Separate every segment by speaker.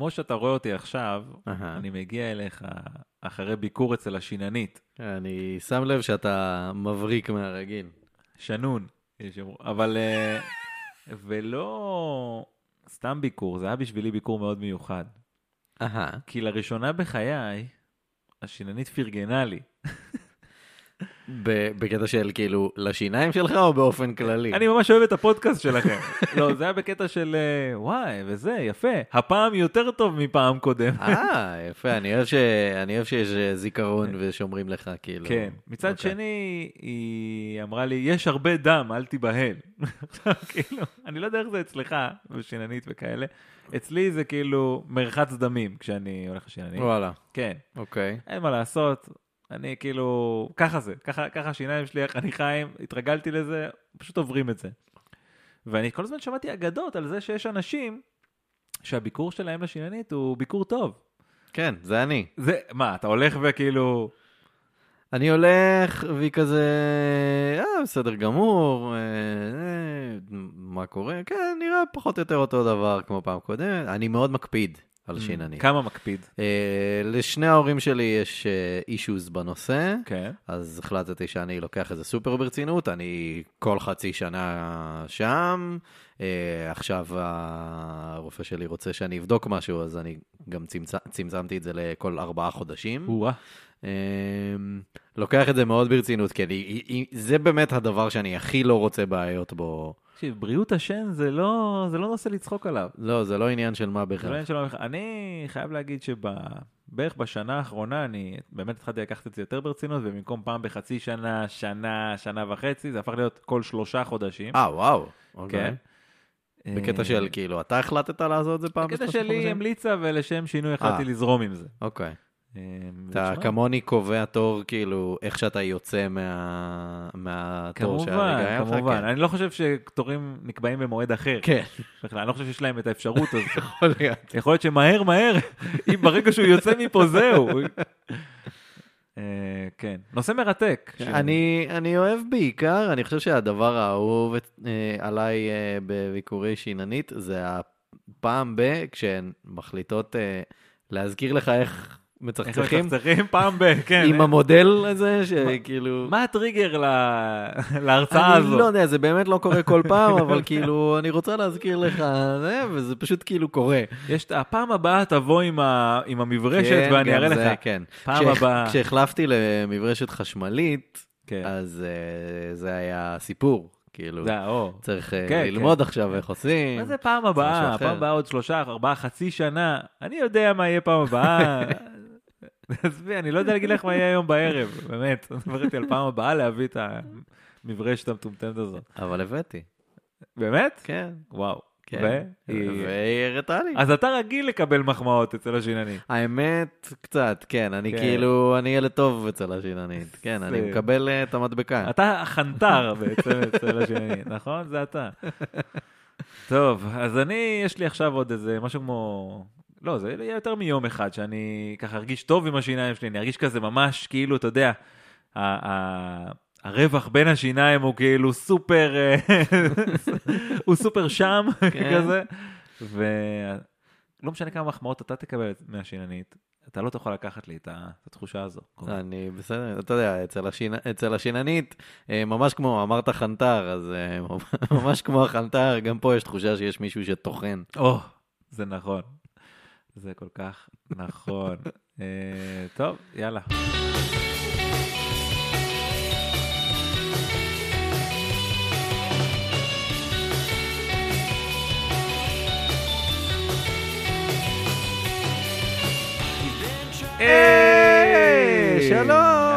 Speaker 1: כמו שאתה רואה אותי עכשיו. אני מגיע אליך אחרי ביקור אצל השיננית.
Speaker 2: אני שם לב שאתה מבריק מהרגיל.
Speaker 1: שנון, יש. אבל... אה, ולא סתם ביקור, זה היה בשבילי ביקור מאוד מיוחד.
Speaker 2: אהה.
Speaker 1: כי לראשונה בחיי, השיננית פרגנה לי.
Speaker 2: בקטע של כאילו לשיניים שלך או באופן כללי?
Speaker 1: אני ממש אוהב את הפודקאסט שלכם. לא, זה היה בקטע של אה, וואי, וזה, יפה. הפעם יותר טוב מפעם קודם.
Speaker 2: אה, יפה, אני אוהב, ש... אני אוהב שיש אה, זיכרון ושומרים לך, כאילו.
Speaker 1: כן. מצד
Speaker 2: אוקיי.
Speaker 1: שני, היא אמרה לי, יש הרבה דם, אל תיבהל. עכשיו, כאילו, אני לא יודע איך זה אצלך, בשיננית וכאלה. אצלי זה כאילו מרחץ דמים כשאני הולך לשיננית.
Speaker 2: וואלה,
Speaker 1: כן,
Speaker 2: אוקיי.
Speaker 1: אין מה לעשות. אני כאילו, ככה זה, ככה, ככה השיניים שלי, איך אני חיים, התרגלתי לזה, פשוט עוברים את זה. ואני כל הזמן שמעתי אגדות על זה שיש אנשים שהביקור שלהם לשיננית הוא ביקור טוב.
Speaker 2: כן, זה אני.
Speaker 1: זה, מה, אתה הולך וכאילו,
Speaker 2: אני הולך, והיא כזה, אה, בסדר גמור, אה, אה, מה קורה? כן, נראה פחות או יותר אותו דבר כמו פעם קודמת. אני מאוד מקפיד על שיננית.
Speaker 1: כמה מקפיד.
Speaker 2: אה, לשני ההורים שלי יש אישוז בנושא,
Speaker 1: כן.
Speaker 2: אז החלטתי שאני לוקח את זה סופר ברצינות, אני כל חצי שנה שם. אה, עכשיו הרופא שלי רוצה שאני אבדוק משהו, אז אני גם צמצ... צמצמתי את זה לכל ארבעה חודשים. אמ, לוקח את זה מאוד ברצינות, כי אני, זה באמת הדבר שאני הכי לא רוצה בעיות בו.
Speaker 1: תקשיב, בריאות השן זה לא, זה לא נושא לצחוק עליו.
Speaker 2: לא, זה לא עניין של מה
Speaker 1: זה לא
Speaker 2: בכלל.
Speaker 1: עניין שלא... אני חייב להגיד שבערך בשנה האחרונה אני באמת התחלתי לקחת את זה יותר ברצינות, ובמקום פעם בחצי שנה, שנה, שנה וחצי, זה הפך להיות כל שלושה חודשים.
Speaker 2: אה, וואו. אוקיי.
Speaker 1: כן.
Speaker 2: בקטע של כאילו, אתה החלטת לעשות את זה פעם בשלושה
Speaker 1: שלי? המליצה, ולשם שינוי החלטתי
Speaker 2: אה.
Speaker 1: לזרום עם זה.
Speaker 2: אוקיי.
Speaker 1: אה,
Speaker 2: אתה כמוני קובע תור, כאילו, איך שאתה יוצא מה- מהתור שהרגע
Speaker 1: כמובן,
Speaker 2: היה לך?
Speaker 1: כמובן.
Speaker 2: כן.
Speaker 1: אני לא חושב שתורים נקבעים במועד אחר.
Speaker 2: כן,
Speaker 1: בכלל, אני לא חושב שיש להם את האפשרות הזאת.
Speaker 2: יכול להיות.
Speaker 1: יכול להיות שמהר מהר, אם ברגע שהוא יוצא מפה זהו. אה, כן, נושא מרתק.
Speaker 2: אני, אני אוהב בעיקר, אני חושב שהדבר האהוב אה, עליי אה, בביקורי שיננית, זה הפעם ב, כשהן מחליטות להזכיר לך איך מצחצחים,
Speaker 1: מצחצחים פעם ב... כן.
Speaker 2: עם המודל הזה, שכאילו...
Speaker 1: מה הטריגר להרצאה
Speaker 2: אני
Speaker 1: הזו?
Speaker 2: לא יודע, זה באמת לא קורה כל פעם, אבל כאילו, אני רוצה להזכיר לך, זה, וזה פשוט כאילו קורה.
Speaker 1: יש את הפעם הבאה תבוא עם המברשת
Speaker 2: כן,
Speaker 1: ואני אראה לך.
Speaker 2: כן.
Speaker 1: פעם הבאה.
Speaker 2: כשהחלפתי למברשת חשמלית,
Speaker 1: כן.
Speaker 2: אז אה, זה היה סיפור, כאילו.
Speaker 1: זה, או.
Speaker 2: צריך אה,
Speaker 1: כן,
Speaker 2: ללמוד עכשיו איך עושים.
Speaker 1: מה זה פעם הבאה? פעם הבאה עוד שלושה, ארבעה, חצי שנה. אני יודע מה יהיה פעם הבאה. עזבי, אני לא יודע להגיד לך מה יהיה היום בערב, באמת. אני מדבר איתי על פעם הבאה להביא את המברשת המטומטמת הזאת.
Speaker 2: אבל הבאתי,
Speaker 1: באמת?
Speaker 2: כן.
Speaker 1: וואו.
Speaker 2: כן.
Speaker 1: והיא-
Speaker 2: הראתה לי.
Speaker 1: אז אתה רגיל לקבל מחמאות אצל השינני.
Speaker 2: האמת, קצת, כן, אני
Speaker 1: כן.
Speaker 2: כאילו, אני ילד טוב אצל השיננית. כן, אני מקבל אה, את המדבקה.
Speaker 1: אתה החנטר בעצם אצל השני, נכון? זה אתה. טוב, אז אני, יש לי עכשיו עוד איזה משהו כמו... לא, זה יהיה יותר מיום אחד שאני ככה ארגיש טוב עם השיניים שלי, אני ארגיש כזה ממש כאילו, אתה יודע, ה- ה- הרווח בין השיניים הוא כאילו סופר, אה, הוא סופר שם
Speaker 2: כן.
Speaker 1: כזה, ולא משנה כמה מחמאות אתה תקבל מהשיננית, אתה לא תוכל לקחת לי את התחושה הזו.
Speaker 2: אני בסדר, אתה יודע, אצל, השינה, אצל השיננית, אה, ממש כמו, אמרת חנטר, אז אה, ממש כמו החנטר, גם פה יש תחושה שיש מישהו שטוחן.
Speaker 1: או, זה נכון. זה כל כך נכון. אה, טוב, יאללה.
Speaker 2: היי,
Speaker 1: אהלן.
Speaker 2: שלום,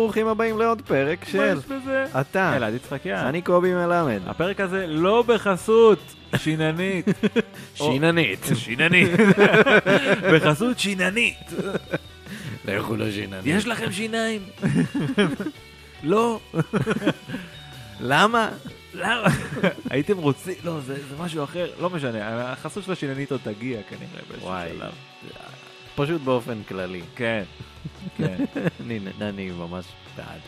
Speaker 2: ברוכים הבאים לעוד פרק
Speaker 1: מה
Speaker 2: של
Speaker 1: יש בזה?
Speaker 2: אתה.
Speaker 1: אלעד יצחקיה.
Speaker 2: אני קובי מלמד.
Speaker 1: הפרק הזה לא בחסות שיננית.
Speaker 2: שיננית.
Speaker 1: שיננית. בחסות שיננית.
Speaker 2: לכו לשיננית.
Speaker 1: יש לכם שיניים? לא.
Speaker 2: למה?
Speaker 1: למה? הייתם רוצים, לא, זה משהו אחר, לא משנה, החסות של השיננית עוד תגיע כנראה באיזשהו. שלב.
Speaker 2: פשוט באופן כללי.
Speaker 1: כן, כן.
Speaker 2: אני, אני ממש בעד.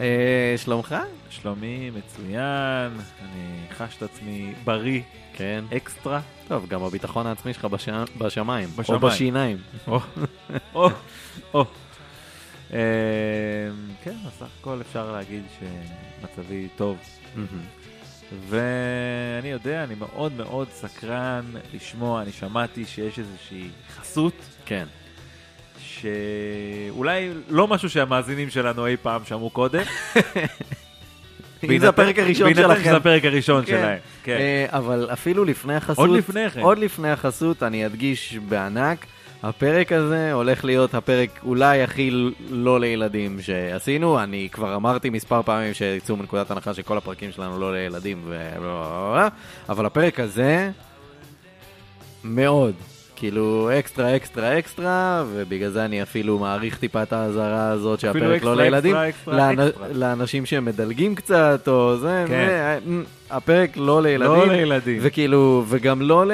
Speaker 2: אה, שלומך?
Speaker 1: שלומי מצוין, אני חש את עצמי בריא,
Speaker 2: כן.
Speaker 1: אקסטרה.
Speaker 2: טוב, גם הביטחון העצמי שלך בש... בשמיים.
Speaker 1: בשמיים.
Speaker 2: או בשיניים.
Speaker 1: או, או, או. אה, כן, בסך הכל אפשר להגיד שמצבי טוב. ואני יודע, אני מאוד מאוד סקרן לשמוע, אני שמעתי שיש איזושהי חסות,
Speaker 2: כן.
Speaker 1: שאולי לא משהו שהמאזינים שלנו אי פעם שמעו קודם.
Speaker 2: אם זה הפרק הראשון
Speaker 1: בהינתן
Speaker 2: שלכם.
Speaker 1: שזה הפרק הראשון
Speaker 2: כן.
Speaker 1: שלהם. כן.
Speaker 2: אה, אבל אפילו לפני החסות,
Speaker 1: עוד לפני כן.
Speaker 2: עוד לפני החסות, אני אדגיש בענק, הפרק הזה הולך להיות הפרק אולי הכי לא לילדים שעשינו. אני כבר אמרתי מספר פעמים שיצאו מנקודת הנחה שכל הפרקים שלנו לא לילדים, ו... אבל הפרק הזה מאוד. כאילו אקסטרה אקסטרה אקסטרה, ובגלל זה אני אפילו מעריך טיפה את האזהרה הזאת שהפרק לא לילדים. לאנשים שמדלגים קצת, או זה,
Speaker 1: כן.
Speaker 2: אה, הפרק לא לילדים.
Speaker 1: לא לילדים.
Speaker 2: וכאילו, וגם לא, ל...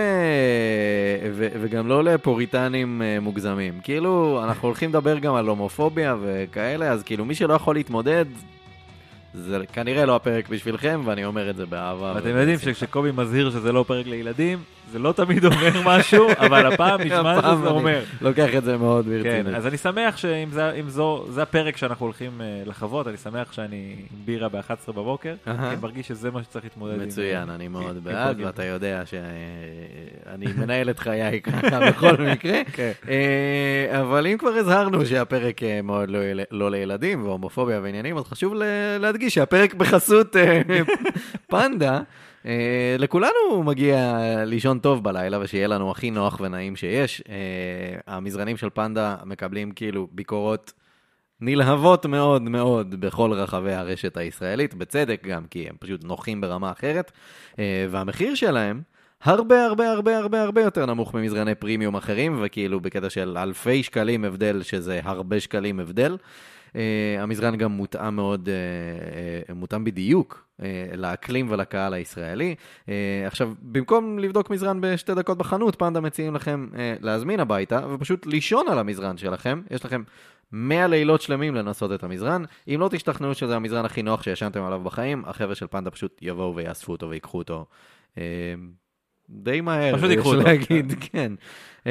Speaker 2: ו... וגם לא לפוריטנים אה, מוגזמים. כאילו, אנחנו הולכים לדבר גם על הומופוביה וכאלה, אז כאילו, מי שלא יכול להתמודד, זה כנראה לא הפרק בשבילכם, ואני אומר את זה באהבה.
Speaker 1: ואתם. יודעים שכשקובי מזהיר שזה לא פרק לילדים, זה לא תמיד אומר משהו, אבל הפעם נשמע שזה אומר.
Speaker 2: לוקח את זה מאוד
Speaker 1: כן,
Speaker 2: ברצינות.
Speaker 1: אז אני שמח שאם זה, זו, זה הפרק שאנחנו הולכים אה, לחוות, אני שמח שאני עם בירה ב-11 בבוקר. אני מרגיש שזה מה שצריך להתמודד עם.
Speaker 2: מצוין, אני מאוד בעד. ואתה יודע שאני מנהל את חיי ככה בכל מקרה.
Speaker 1: כן.
Speaker 2: אה, אבל אם כבר הזהרנו שהפרק אה, מאוד לא לא לילדים, והומופוביה ועניינים, אז חשוב להדגיש שהפרק בחסות פנדה. אה, לכולנו מגיע לישון טוב בלילה ושיהיה לנו הכי נוח ונעים שיש. אה, המזרנים של פנדה מקבלים כאילו ביקורות נלהבות מאוד מאוד בכל רחבי הרשת הישראלית, בצדק גם, כי הם פשוט נוחים ברמה אחרת, אה, והמחיר שלהם הרבה הרבה הרבה הרבה הרבה יותר נמוך ממזרני פרימיום אחרים, וכאילו בקטע של אלפי שקלים הבדל, שזה הרבה שקלים הבדל. Uh, המזרן גם מותאם מאוד, uh, uh, מותאם בדיוק לאקלים ולקהל הישראלי. Uh, עכשיו, במקום לבדוק מזרן בשתי דקות בחנות, פנדה מציעים לכם uh, להזמין הביתה ופשוט לישון על המזרן שלכם. יש לכם 100 לילות שלמים לנסות את המזרן. אם לא תשתכנעו שזה המזרן הכי נוח שישנתם עליו בחיים, החבר'ה של פנדה פשוט יבואו ויאספו אותו ויקחו אותו. די מהר,
Speaker 1: פשוט ייקחו אותו.
Speaker 2: להגיד, כן. Uh,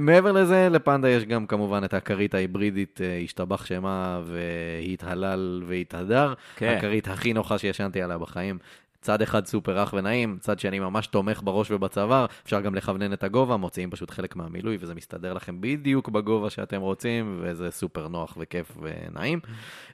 Speaker 2: מעבר לזה, לפנדה יש גם כמובן את הכרית ההיברידית, uh, השתבח שמה והתהלל והתהדר.
Speaker 1: כן.
Speaker 2: הכרית הכי נוחה שישנתי עליה בחיים. צד אחד סופר רך ונעים, צד שני ממש תומך בראש ובצוואר, אפשר גם לכוונן את הגובה, מוציאים פשוט חלק מהמילוי וזה מסתדר לכם בדיוק בגובה שאתם רוצים, וזה סופר נוח וכיף ונעים.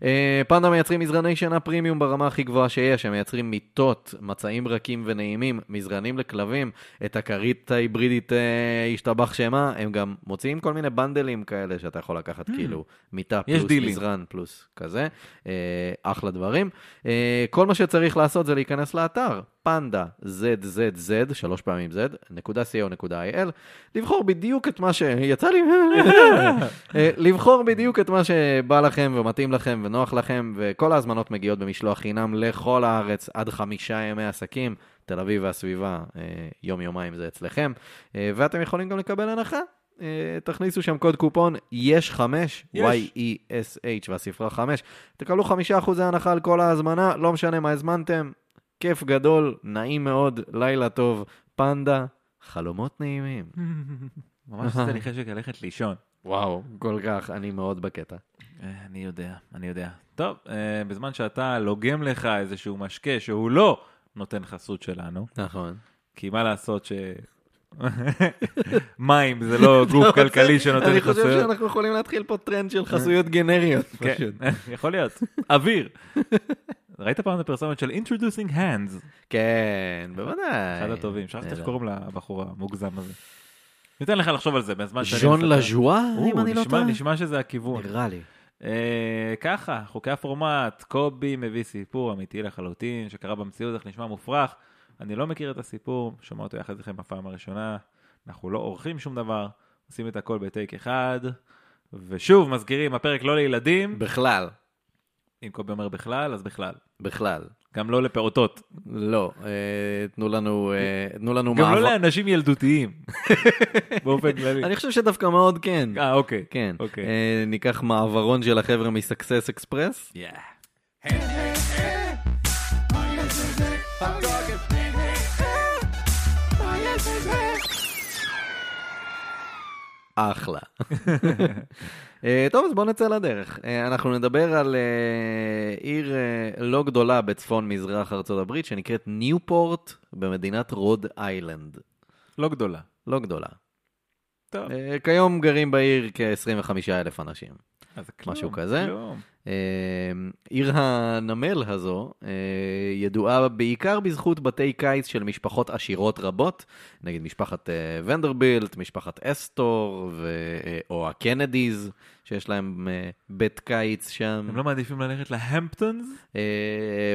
Speaker 2: אה, פנדה מייצרים מזרני שינה פרימיום ברמה הכי גבוהה שיש, הם מייצרים מיטות, מצעים רכים ונעימים, מזרנים לכלבים, את הכרית ההיברידית אה, השתבח שמה, הם גם מוציאים כל מיני בנדלים כאלה שאתה יכול לקחת כאילו מיטה פלוס. מזרן פלוס כזה, אה, אחלה דברים. כל מה שצריך לעשות זה להיכנס לאתר, פנדה, ZZZ, שלוש פעמים Z, נקודה co.il, לבחור בדיוק את מה ש... יצא לי... אה, לבחור בדיוק את מה שבא לכם ומתאים לכם ונוח לכם, וכל ההזמנות מגיעות במשלוח חינם לכל הארץ עד חמישה ימי עסקים. תל אביב והסביבה, אה, יום-יומיים זה אצלכם, אה, ואתם יכולים גם לקבל הנחה. תכניסו שם קוד קופון יש 5,
Speaker 1: יש.
Speaker 2: Y-E-S-H והספרה 5, תקבלו 5% הנחה על כל ההזמנה, לא משנה מה הזמנתם, כיף גדול, נעים מאוד, לילה טוב, פנדה, חלומות נעימים.
Speaker 1: ממש עשית לי חשק ללכת לישון.
Speaker 2: וואו, כל כך, אני מאוד בקטע.
Speaker 1: אה, אני יודע, אני יודע. טוב, אה, בזמן שאתה לוגם לך איזשהו משקה שהוא לא נותן חסות שלנו,
Speaker 2: נכון.
Speaker 1: כי מה לעשות ש... מים זה לא גוף כלכלי שנותן
Speaker 2: אני חושב
Speaker 1: חסויות.
Speaker 2: שאנחנו יכולים להתחיל פה טרנד של חסויות גנריות.
Speaker 1: כן. יכול להיות. אוויר. ראית פעם את הפרסומת של Introducing Hands?
Speaker 2: כן, בוודאי.
Speaker 1: אחד הטובים. שכחתי איך. קוראים לבחור המוגזם הזה. ניתן לך לחשוב על זה בזמן שאני...
Speaker 2: ז'ון. לז'ואה, אם אני לא טועה?
Speaker 1: נשמע שזה הכיוון.
Speaker 2: נראה לי.
Speaker 1: אה, ככה, חוקי הפורמט, קובי מביא סיפור אמיתי לחלוטין, שקרה במציאות, איך נשמע מופרך. אני לא מכיר את הסיפור, שומע אותו יחד איתכם בפעם הראשונה. אנחנו לא עורכים שום דבר, עושים את הכל בטייק אחד. ושוב, מזכירים, הפרק לא לילדים.
Speaker 2: בכלל,
Speaker 1: אם קובי אומר בכלל, אז בכלל.
Speaker 2: בכלל.
Speaker 1: גם לא לפעוטות.
Speaker 2: לא, אה, תנו לנו, אה, תנו לנו
Speaker 1: גם לא
Speaker 2: מעבר.
Speaker 1: לאנשים ילדותיים. באופן כללי.
Speaker 2: אני חושב שדווקא מאוד כן.
Speaker 1: אה, אוקיי.
Speaker 2: כן.
Speaker 1: אוקיי.
Speaker 2: אה, ניקח מעברון של החבר'ה מסקסס אקספרס. אחלה. אה, טוב, אז בואו נצא לדרך. אה, אנחנו נדבר על אה, עיר לא גדולה בצפון מזרח ארצות הברית, שנקראת ניופורט במדינת רוד איילנד.
Speaker 1: לא גדולה.
Speaker 2: לא גדולה.
Speaker 1: טוב.
Speaker 2: כיום גרים בעיר כ-25 אלף אנשים.
Speaker 1: אז כלום,
Speaker 2: משהו כזה?
Speaker 1: כלום.
Speaker 2: אה, עיר הנמל הזו אה, ידועה בעיקר בזכות בתי קיץ של משפחות עשירות רבות, נגיד משפחת אה, ונדרבילט, משפחת אסטור, ו- אה, או הקנדיז, שיש להם בית קיץ שם.
Speaker 1: הם לא מעדיפים ללכת להמפטונס?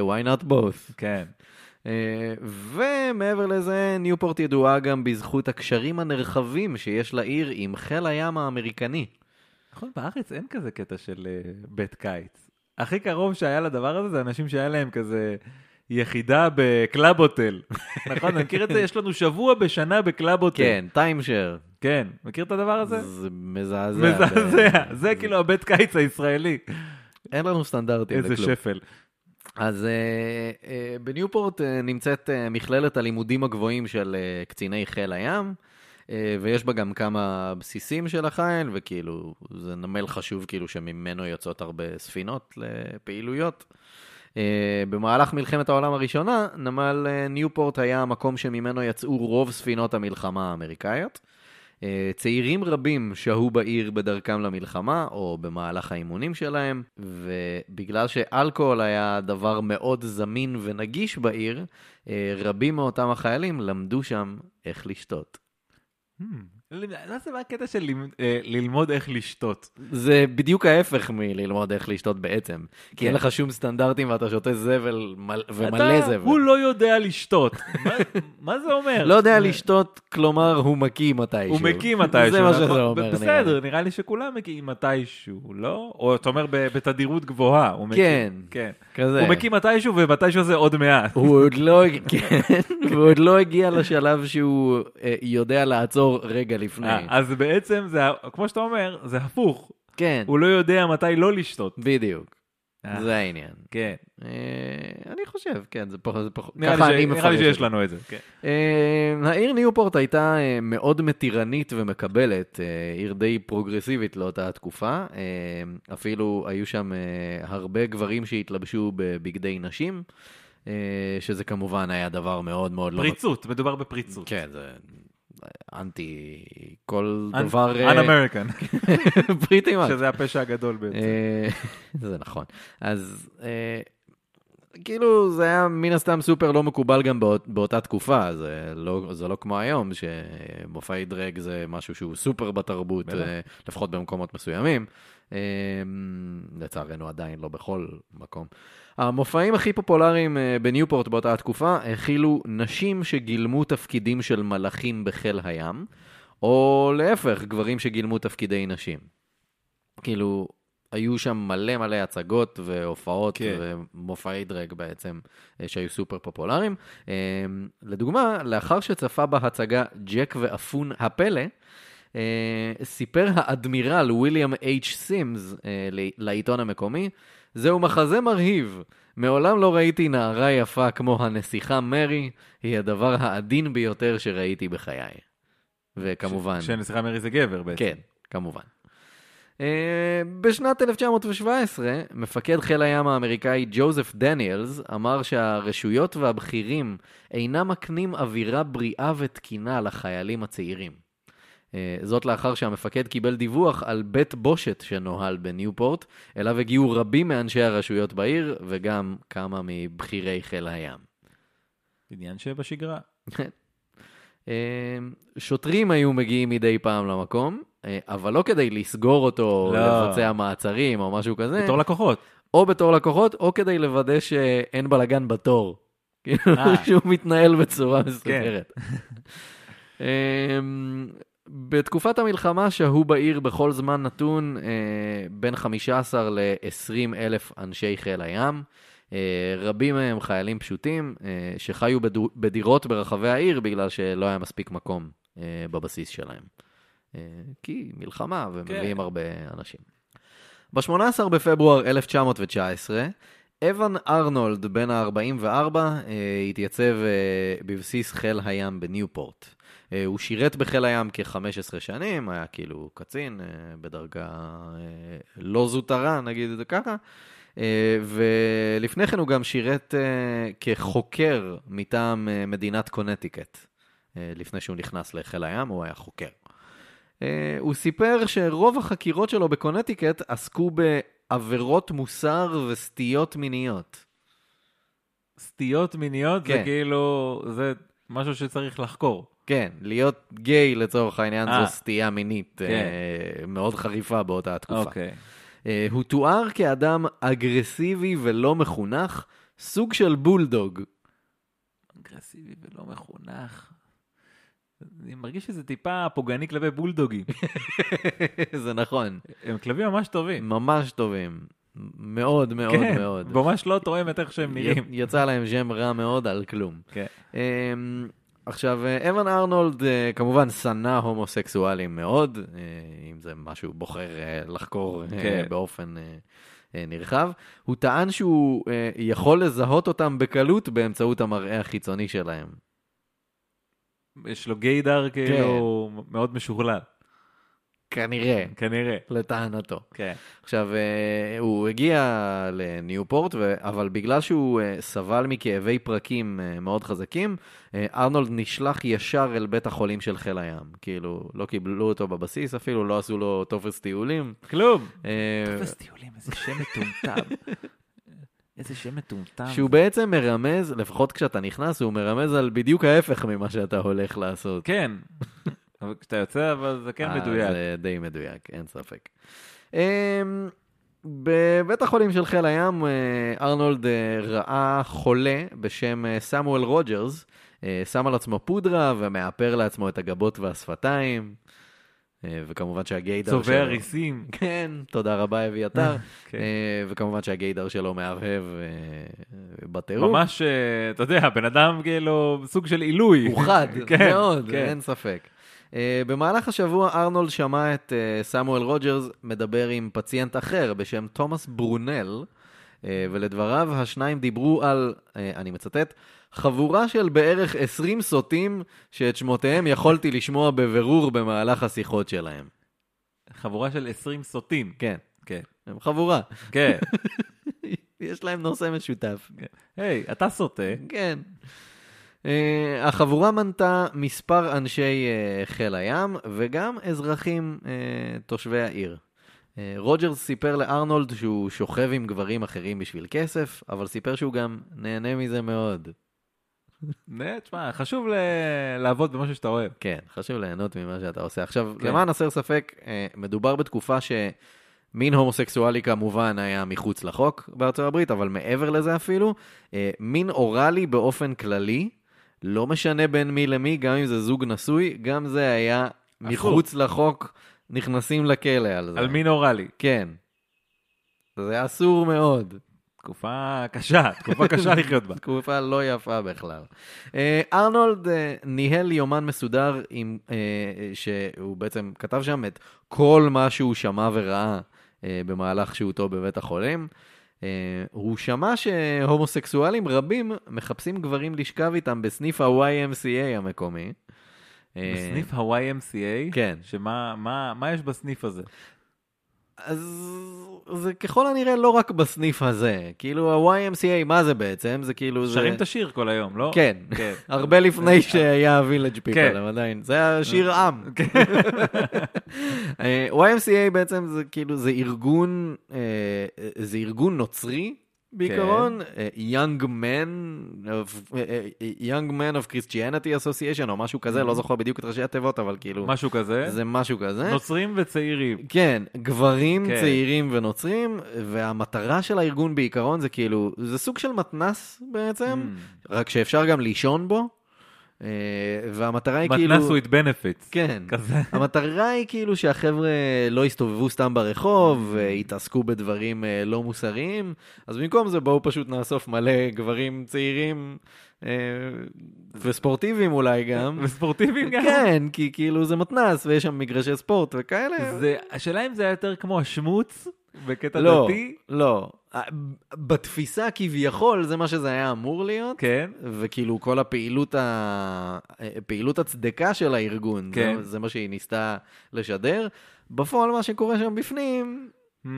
Speaker 2: why not both?
Speaker 1: כן.
Speaker 2: אה, ומעבר לזה, ניופורט ידועה גם בזכות הקשרים הנרחבים שיש לעיר עם חיל הים האמריקני.
Speaker 1: נכון, בארץ אין כזה קטע של אה, בית קיץ. הכי קרוב שהיה לדבר הזה זה אנשים שהיה להם כזה יחידה בקלאב הוטל. נכון, אני מכיר את זה? יש לנו שבוע בשנה בקלאב הוטל.
Speaker 2: כן, timeshare.
Speaker 1: כן, מכיר את הדבר הזה?
Speaker 2: זה מזעזע.
Speaker 1: מזעזע,
Speaker 2: ב-
Speaker 1: זה כאילו הבית קיץ הישראלי.
Speaker 2: אין לנו סטנדרטים
Speaker 1: איזה
Speaker 2: לכלום.
Speaker 1: שפל.
Speaker 2: אז uh, uh, בניופורט uh, נמצאת uh, מכללת הלימודים הגבוהים של uh, קציני חיל הים, ויש בה גם כמה בסיסים של החיל, וכאילו, זה נמל חשוב כאילו שממנו יוצאות הרבה ספינות לפעילויות. Uh, במהלך מלחמת העולם הראשונה, נמל uh, ניופורט היה המקום שממנו יצאו רוב ספינות המלחמה האמריקאיות. צעירים רבים שהו בעיר בדרכם למלחמה או במהלך האימונים שלהם, ובגלל שאלכוהול היה דבר מאוד זמין ונגיש בעיר, רבים מאותם החיילים למדו שם איך לשתות.
Speaker 1: Hmm, מה זה מה הקטע של אה, ללמוד איך לשתות?
Speaker 2: זה בדיוק ההפך מללמוד איך לשתות בעצם. כי
Speaker 1: כן.
Speaker 2: אין לך שום סטנדרטים ואתה שותה זבל מל- ומלא זבל.
Speaker 1: הוא לא יודע לשתות. מה- זה אומר?
Speaker 2: לא יודע לשתות, כלומר הוא מקיא מתישהו.
Speaker 1: הוא מקיא מתישהו.
Speaker 2: זה מה שזה
Speaker 1: נכון?
Speaker 2: אומר.
Speaker 1: בסדר. נראה לי שכולם מקיאים מתישהו, לא? או אתה אומר בתדירות גבוהה.
Speaker 2: כן.
Speaker 1: כן.
Speaker 2: כזה.
Speaker 1: הוא מקיא מתישהו ומתישהו זה עוד מעט.
Speaker 2: הוא עוד לא, כן, לא הגיע לשלב שהוא אה, יודע לעצור רגע לפני.
Speaker 1: אה, אז בעצם זה, כמו שאתה אומר, זה הפוך.
Speaker 2: כן,
Speaker 1: הוא לא יודע מתי לא לשתות.
Speaker 2: בדיוק.
Speaker 1: אה,
Speaker 2: זה העניין.
Speaker 1: כן.
Speaker 2: אה, אני חושב, כן, זה פחות, ככה אני
Speaker 1: ש- נראה לי
Speaker 2: מפרש
Speaker 1: שיש. לנו את זה. כן.
Speaker 2: העיר ניופורט הייתה מאוד מתירנית ומקבלת, עיר די פרוגרסיבית לאותה תקופה. אה, אפילו היו שם הרבה גברים שהתלבשו בבגדי נשים, שזה כמובן היה דבר מאוד מאוד לא...
Speaker 1: פריצות, מדובר בפריצות.
Speaker 2: כן, זה אנטי כל דבר... אה,
Speaker 1: Un-American,
Speaker 2: פריטי מאץ'.
Speaker 1: שזה הפשע הגדול בעצם.
Speaker 2: אה, זה נכון. אז אה, כאילו זה היה מן הסתם סופר לא מקובל גם באות, באותה תקופה, זה לא, זה לא כמו היום, שמופעי דרג זה משהו שהוא סופר בתרבות. אה, לפחות במקומות מסוימים. אה, לצערנו עדיין לא בכל מקום. המופעים הכי פופולריים אה, בניופורט באותה התקופה הכילו נשים שגילמו תפקידים של מלאכים בחיל הים, או להפך, גברים שגילמו תפקידי נשים. כאילו, היו שם מלא מלא הצגות והופעות
Speaker 1: כן.
Speaker 2: ומופעי דרג בעצם, אה, שהיו סופר פופולריים. אה, לדוגמה, לאחר שצפה בהצגה ג'ק ואפון הפלא, אה, סיפר האדמירל ויליאם אייץ' סימס לעיתון המקומי, זהו מחזה מרהיב. מעולם לא ראיתי נערה יפה כמו הנסיכה מרי, היא הדבר העדין ביותר שראיתי בחיי. וכמובן...
Speaker 1: שנסיכה מרי זה גבר בעצם.
Speaker 2: כן, כמובן. Uh, בשנת 1917, מפקד חיל הים האמריקאי ג'וזף דניאלס אמר שהרשויות והבכירים אינם מקנים אווירה בריאה ותקינה לחיילים הצעירים. Uh, זאת לאחר שהמפקד קיבל דיווח על בית בושת שנוהל בניופורט, אליו הגיעו רבים מאנשי הרשויות בעיר וגם כמה מבכירי חיל הים.
Speaker 1: עניין שבשגרה.
Speaker 2: אה, שוטרים היו מגיעים מדי פעם למקום, אה, אבל לא כדי לסגור אותו,
Speaker 1: לא.
Speaker 2: לבצע מעצרים או משהו כזה,
Speaker 1: בתור לקוחות.
Speaker 2: או בתור לקוחות, או כדי לוודא שאין בלאגן בתור. כאילו
Speaker 1: אה. כן.
Speaker 2: שהוא מתנהל בצורה מסודרת. אה, בתקופת המלחמה שהו בעיר בכל זמן נתון אה, בין 15 ל-20 אלף אנשי חיל הים. אה, רבים מהם חיילים פשוטים אה, שחיו בדירות ברחבי העיר בגלל שלא היה מספיק מקום אה, בבסיס שלהם. כי מלחמה ומביאים
Speaker 1: כן.
Speaker 2: הרבה אנשים. ב-18 בפברואר 1919 אבן ארנולד, בן ה-44, אה, התייצב בבסיס חיל הים בניופורט. הוא שירת בחיל הים כ-15 שנים, היה כאילו קצין בדרגה לא זוטרה, נגיד את זה ככה. אה, ולפני כן הוא גם שירת אה, כחוקר מטעם אה, מדינת קונטיקט. לפני שהוא נכנס לחיל הים, הוא היה חוקר. הוא סיפר שרוב החקירות שלו בקונטיקט עסקו בעבירות מוסר וסטיות מיניות.
Speaker 1: סטיות מיניות זה
Speaker 2: כן.
Speaker 1: כאילו, זה משהו שצריך לחקור.
Speaker 2: כן, להיות גיי לצורך העניין
Speaker 1: אה.
Speaker 2: זו סטייה מינית
Speaker 1: כן.
Speaker 2: אה, מאוד חריפה באותה התקופה.
Speaker 1: אוקיי.
Speaker 2: אה, הוא תואר כאדם אגרסיבי ולא מחונך, סוג של בולדוג.
Speaker 1: אגרסיבי ולא מחונך. אני מרגיש שזה טיפה פוגעני כלפי בולדוגים.
Speaker 2: זה נכון,
Speaker 1: הם כלבים ממש טובים.
Speaker 2: ממש טובים. מאוד מאוד
Speaker 1: כן,
Speaker 2: מאוד.
Speaker 1: ממש לא תואם את איך שהם נראים.
Speaker 2: יצא להם שם רע מאוד על כלום.
Speaker 1: כן.
Speaker 2: עכשיו, אה, אבן ארנולד אה, כמובן שנא הומוסקסואלים מאוד, אה, אם זה מה שהוא בוחר לחקור
Speaker 1: כן.
Speaker 2: באופן נרחב. הוא טען שהוא יכול לזהות אותם בקלות באמצעות המראה החיצוני שלהם.
Speaker 1: יש לו גיידר כאילו מאוד משוכלל,
Speaker 2: כנראה,
Speaker 1: כנראה.
Speaker 2: לטענתו.
Speaker 1: כן.
Speaker 2: עכשיו, אה, הוא הגיע לניופורט, אבל בגלל שהוא אה, סבל מכאבי פרקים אה, מאוד חזקים, ארנולד נשלח ישר אל בית החולים של חיל הים. כאילו, לא קיבלו אותו בבסיס אפילו, לא עשו לו טופס טיולים.
Speaker 1: כלום. טופס טיולים, איזה שם מטומטם. איזה שם מטומטם.
Speaker 2: שהוא בעצם מרמז, לפחות כשאתה נכנס, הוא מרמז על בדיוק ההפך ממה שאתה הולך לעשות.
Speaker 1: כן. כשאתה יוצא, אבל זה כן
Speaker 2: אה,
Speaker 1: מדויק.
Speaker 2: זה די מדויק, אין ספק. אמ, בבית החולים של חיל הים, אה, ארנולד אה, ראה חולה בשם סמואל רוג'רס, שם על עצמו פודרה ומאפר לעצמו את הגבות והשפתיים, וכמובן שהגיידר שלו...
Speaker 1: צובע ריסים.
Speaker 2: כן, תודה רבה אביתר.
Speaker 1: כן.
Speaker 2: וכמובן שהגיידר שלו מהבהב בטירוף.
Speaker 1: ממש, אתה יודע, בן אדם כאילו סוג של עילוי.
Speaker 2: הוא חד,
Speaker 1: כן,
Speaker 2: מאוד,
Speaker 1: כן.
Speaker 2: אין ספק. Uh, במהלך השבוע ארנולד שמע את uh, סמואל רוג'רס מדבר עם פציינט אחר בשם תומאס ברונל, uh, ולדבריו השניים דיברו על, אני מצטט, חבורה של בערך 20 סוטים שאת שמותיהם יכולתי לשמוע בבירור במהלך השיחות שלהם.
Speaker 1: חבורה של 20 סוטים.
Speaker 2: כן,
Speaker 1: כן.
Speaker 2: הם חבורה.
Speaker 1: כן.
Speaker 2: יש להם נושא משותף.
Speaker 1: היי, אתה סוטה.
Speaker 2: כן. Uh, החבורה מנתה מספר אנשי uh, חיל הים וגם אזרחים uh, תושבי העיר. רוג'רס סיפר לארנולד שהוא שוכב עם גברים אחרים בשביל כסף, אבל סיפר שהוא גם נהנה מזה מאוד.
Speaker 1: תשמע, חשוב ל- לעבוד במשהו שאתה אוהב.
Speaker 2: כן, חשוב ליהנות ממה שאתה עושה. עכשיו,
Speaker 1: כן.
Speaker 2: למען הסר ספק, מדובר בתקופה שמין הומוסקסואלי כמובן היה מחוץ לחוק בארצות הברית, אבל מעבר לזה אפילו, מין אוראלי באופן כללי, לא משנה בין מי למי, גם אם זה זוג נשוי, גם זה היה מחוץ לחוק, נכנסים לכלא על זה.
Speaker 1: על מין אוראלי.
Speaker 2: כן. זה אסור מאוד.
Speaker 1: תקופה קשה, תקופה קשה לחיות בה.
Speaker 2: תקופה לא יפה בכלל. אה, ארנולד אה, ניהל יומן מסודר עם, אה, שהוא בעצם כתב שם את כל מה שהוא שמע וראה אה, במהלך שהותו בבית החולים. אה, הוא שמע שהומוסקסואלים רבים מחפשים גברים לשכב איתם בסניף ה-YMCA המקומי. אה,
Speaker 1: בסניף ה-YMCA?
Speaker 2: כן.
Speaker 1: שמה מה- מה יש בסניף הזה?
Speaker 2: אז זה ככל הנראה לא רק בסניף הזה. כאילו ה-YMCA, מה זה בעצם? זה כאילו...
Speaker 1: שרים את השיר כל היום, לא?
Speaker 2: כן,
Speaker 1: כן.
Speaker 2: הרבה לפני שהיה הווילג' פיפל,
Speaker 1: כן.
Speaker 2: הם עדיין, זה היה שיר עם. אה, YMCA בעצם זה כאילו, זה ארגון, אה, זה ארגון נוצרי בעיקרון, Young Men of, אה, אה, Young Men of Christianity Association או משהו כזה, לא זוכר בדיוק את ראשי התיבות, אבל כאילו,
Speaker 1: משהו כזה.
Speaker 2: זה משהו כזה.
Speaker 1: נוצרים וצעירים.
Speaker 2: כן, גברים
Speaker 1: כן.
Speaker 2: צעירים ונוצרים, והמטרה של הארגון בעיקרון זה כאילו, זה סוג של מתנס בעצם,
Speaker 1: Mm.
Speaker 2: רק שאפשר גם לישון בו, והמטרה היא כאילו...
Speaker 1: מתנס with benefits.
Speaker 2: כן.
Speaker 1: כזה.
Speaker 2: המטרה היא כאילו שהחבר'ה לא יסתובבו סתם ברחוב, ויתעסקו בדברים אה, לא מוסריים, אז במקום זה בואו פשוט נאסוף מלא גברים צעירים אה, וספורטיביים אולי גם.
Speaker 1: וספורטיביים גם.
Speaker 2: כן, כי כאילו זה מתנ"ס ויש שם מגרשי ספורט וכאלה.
Speaker 1: זה, השאלה אם זה היה יותר כמו השמוץ, בקטע
Speaker 2: לא,
Speaker 1: דתי?
Speaker 2: לא. אה, בתפיסה כביכול זה מה שזה היה אמור להיות,
Speaker 1: כן.
Speaker 2: וכאילו כל הפעילות, ה... פעילות הצדקה של הארגון,
Speaker 1: כן.
Speaker 2: זה, זה מה שהיא ניסתה לשדר. בפועל מה שקורה שם בפנים,
Speaker 1: Hmm.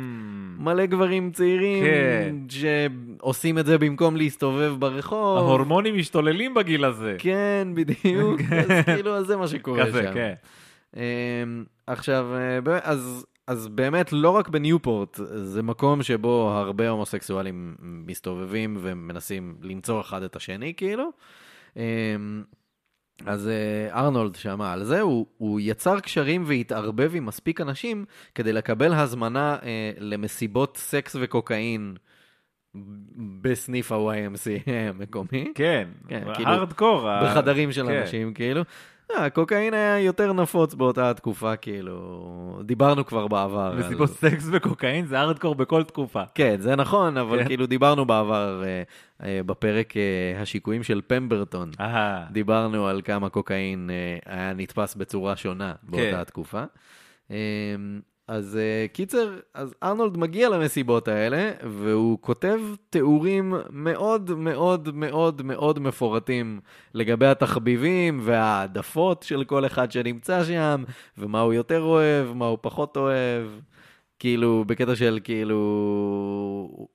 Speaker 2: מלא גברים צעירים
Speaker 1: כן.
Speaker 2: שעושים את זה במקום להסתובב ברחוב.
Speaker 1: ההורמונים משתוללים בגיל הזה.
Speaker 2: כן, בדיוק. אז כאילו, אז זה מה שקורה
Speaker 1: כזה,
Speaker 2: שם.
Speaker 1: כן.
Speaker 2: אמ, עכשיו, אה, אז, אז באמת לא רק בניופורט, זה מקום שבו הרבה הומוסקסואלים מסתובבים ומנסים למצוא אחד את השני, כאילו. אמ, אז אה, ארנולד שמע על זה, הוא, הוא יצר קשרים והתערבב עם מספיק אנשים כדי לקבל הזמנה אה, למסיבות סקס וקוקאין בסניף ה-YMCA המקומי.
Speaker 1: כן,
Speaker 2: כן, כאילו,
Speaker 1: הארדקור.
Speaker 2: בחדרים של
Speaker 1: כן.
Speaker 2: אנשים, כאילו. אה, הקוקאין היה יותר נפוץ באותה תקופה, כאילו, דיברנו כבר בעבר. על-
Speaker 1: מסיבות סקס וקוקאין זה הארדקור בכל תקופה.
Speaker 2: כן, זה נכון, אבל
Speaker 1: כן.
Speaker 2: כאילו דיברנו בעבר, אה, אה, בפרק אה, השיקויים של פמברטון,
Speaker 1: אהה.
Speaker 2: דיברנו על כמה קוקאין אה, היה נתפס בצורה שונה באותה
Speaker 1: כן.
Speaker 2: התקופה. אז אה, קיצר, אז ארנולד מגיע למסיבות האלה, והוא כותב תיאורים מאוד מאוד מאוד מאוד מפורטים לגבי התחביבים וההעדפות של כל אחד שנמצא שם, ומה הוא יותר אוהב, מה הוא פחות אוהב. כאילו, בקטע של כאילו...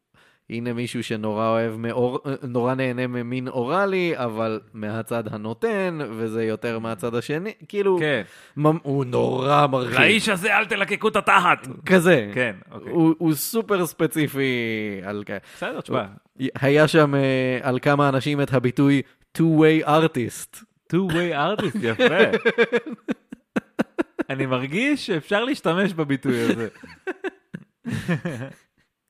Speaker 2: הנה מישהו שנורא אוהב, מאור, נורא נהנה ממין אוראלי, אבל מהצד הנותן, וזה יותר מהצד השני, כאילו,
Speaker 1: כן.
Speaker 2: ממ- הוא נורא מרחיב.
Speaker 1: לאיש הזה אל תלקקו את התחת.
Speaker 2: כזה.
Speaker 1: כן, אוקיי.
Speaker 2: הוא, הוא סופר ספציפי על כ...
Speaker 1: בסדר, תשמע.
Speaker 2: היה שם אה, על כמה אנשים את הביטוי two-way artist.
Speaker 1: two-way artist, יפה. אני מרגיש שאפשר להשתמש בביטוי הזה.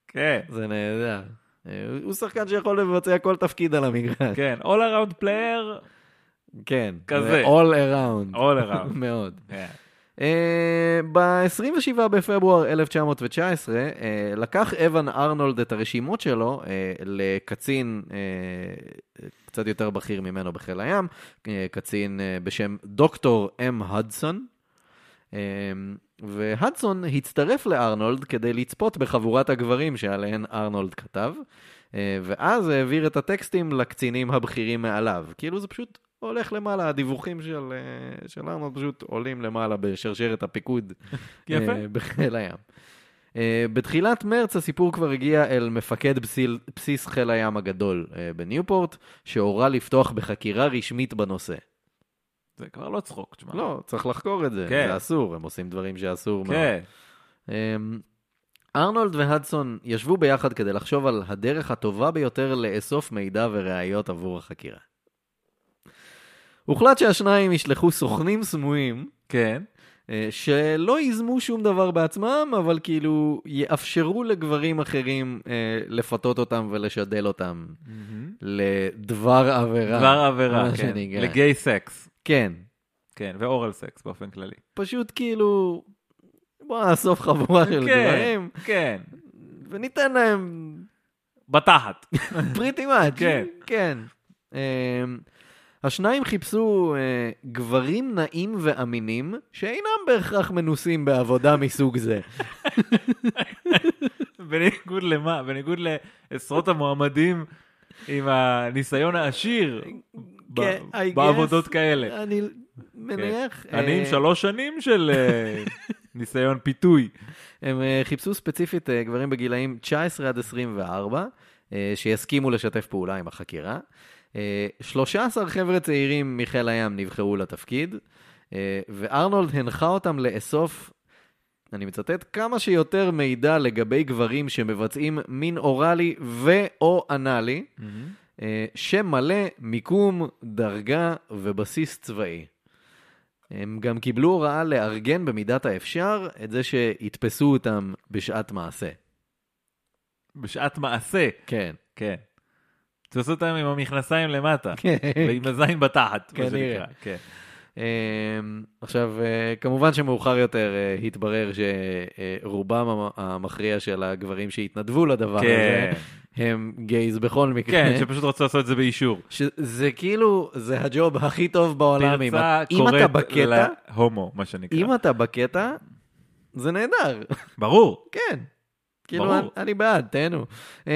Speaker 1: כן,
Speaker 2: זה נהדר. אה, הוא שחקן שיכול לבצע כל תפקיד על המגרש.
Speaker 1: כן, all around player,
Speaker 2: כן.
Speaker 1: כזה.
Speaker 2: זה all around.
Speaker 1: all around.
Speaker 2: מאוד.
Speaker 1: כן.
Speaker 2: Uh, ב-27 בפברואר 1919 uh, לקח אבן ארנולד את הרשימות שלו uh, לקצין קצת יותר בכיר ממנו בחיל הים, קצין בשם דוקטור אם הדסון. Uh, והדסון הצטרף לארנולד כדי לצפות בחבורת הגברים שעליהן ארנולד כתב, uh, ואז העביר את הטקסטים לקצינים הבכירים מעליו. כאילו זה פשוט הולך למעלה, הדיווחים של, אה, של ארנולד פשוט עולים למעלה בשרשרת הפיקוד. אה, בחיל הים. אה, בתחילת מרץ הסיפור כבר הגיע אל מפקד בסיל, בסיס חיל הים הגדול אה, בניופורט, שהורה לפתוח בחקירה רשמית בנושא.
Speaker 1: זה כבר לא צחוק, תשמע.
Speaker 2: לא, צריך לחקור את זה,
Speaker 1: כן.
Speaker 2: זה אסור, הם עושים דברים שאסור מאוד.
Speaker 1: כן.
Speaker 2: אמ, ארנולד והדסון ישבו ביחד כדי לחשוב על הדרך הטובה ביותר לאסוף מידע וראיות עבור החקירה. הוחלט שהשניים ישלחו סוכנים סמויים
Speaker 1: כן.
Speaker 2: אה, שלא ייזמו שום דבר בעצמם, אבל כאילו יאפשרו לגברים אחרים אה, לפתות אותם ולשדל אותם לדבר עבירה.
Speaker 1: דבר עבירה, כן. לגיי סקס.
Speaker 2: כן,
Speaker 1: כן, ואורל סקס באופן כללי.
Speaker 2: פשוט כאילו, בוא נאסוף חבורה של
Speaker 1: כן,
Speaker 2: גברים,
Speaker 1: כן.
Speaker 2: וניתן להם
Speaker 1: בתחת.
Speaker 2: פריטי מאץ'.
Speaker 1: כן.
Speaker 2: כן. אמ, השניים חיפשו אה, גברים נעים ואמינים שאינם בהכרח מנוסים בעבודה מסוג זה.
Speaker 1: בניגוד למה? בניגוד לעשרות המועמדים עם הניסיון העשיר
Speaker 2: כן, I
Speaker 1: בעבודות
Speaker 2: guess.
Speaker 1: כאלה.
Speaker 2: אני מניח...
Speaker 1: אני עם
Speaker 2: אה,
Speaker 1: שלוש שנים של אה, ניסיון פיתוי.
Speaker 2: הם אה, חיפשו ספציפית גברים בגילאים 19 עד 24, אה, שיסכימו לשתף פעולה עם החקירה. אה, 13 חבר'ה צעירים מחיל הים נבחרו לתפקיד, וארנולד הנחה אותם לאסוף, אני מצטט, כמה שיותר מידע לגבי גברים שמבצעים מין אוראלי ו/או אנאלי, אה, שם מלא, מיקום, דרגה ובסיס צבאי. הם גם קיבלו הוראה לארגן במידת האפשר את זה שיתפסו אותם בשעת מעשה.
Speaker 1: בשעת מעשה,
Speaker 2: כן.
Speaker 1: כן. תעשו אותם עם המכנסיים למטה,
Speaker 2: כן.
Speaker 1: ועם הזין בתחת, מה
Speaker 2: כנראה.
Speaker 1: שנקרא. כן.
Speaker 2: אמ, עכשיו, אה, כמובן שמאוחר יותר אה, התברר שרובם המ- המכריע של הגברים שהתנדבו לדבר הזה,
Speaker 1: כן,
Speaker 2: הם גייז בכל מקרה.
Speaker 1: כן, שפשוט רצו לעשות את זה באישור.
Speaker 2: שזה כאילו, זה הג'וב הכי טוב בעולם.
Speaker 1: פרצה קוראת להומו, מה שנקרא.
Speaker 2: אם אתה בקטע, זה נהדר.
Speaker 1: ברור.
Speaker 2: כן. כאילו. אני, אני בעד, תהנו. Um,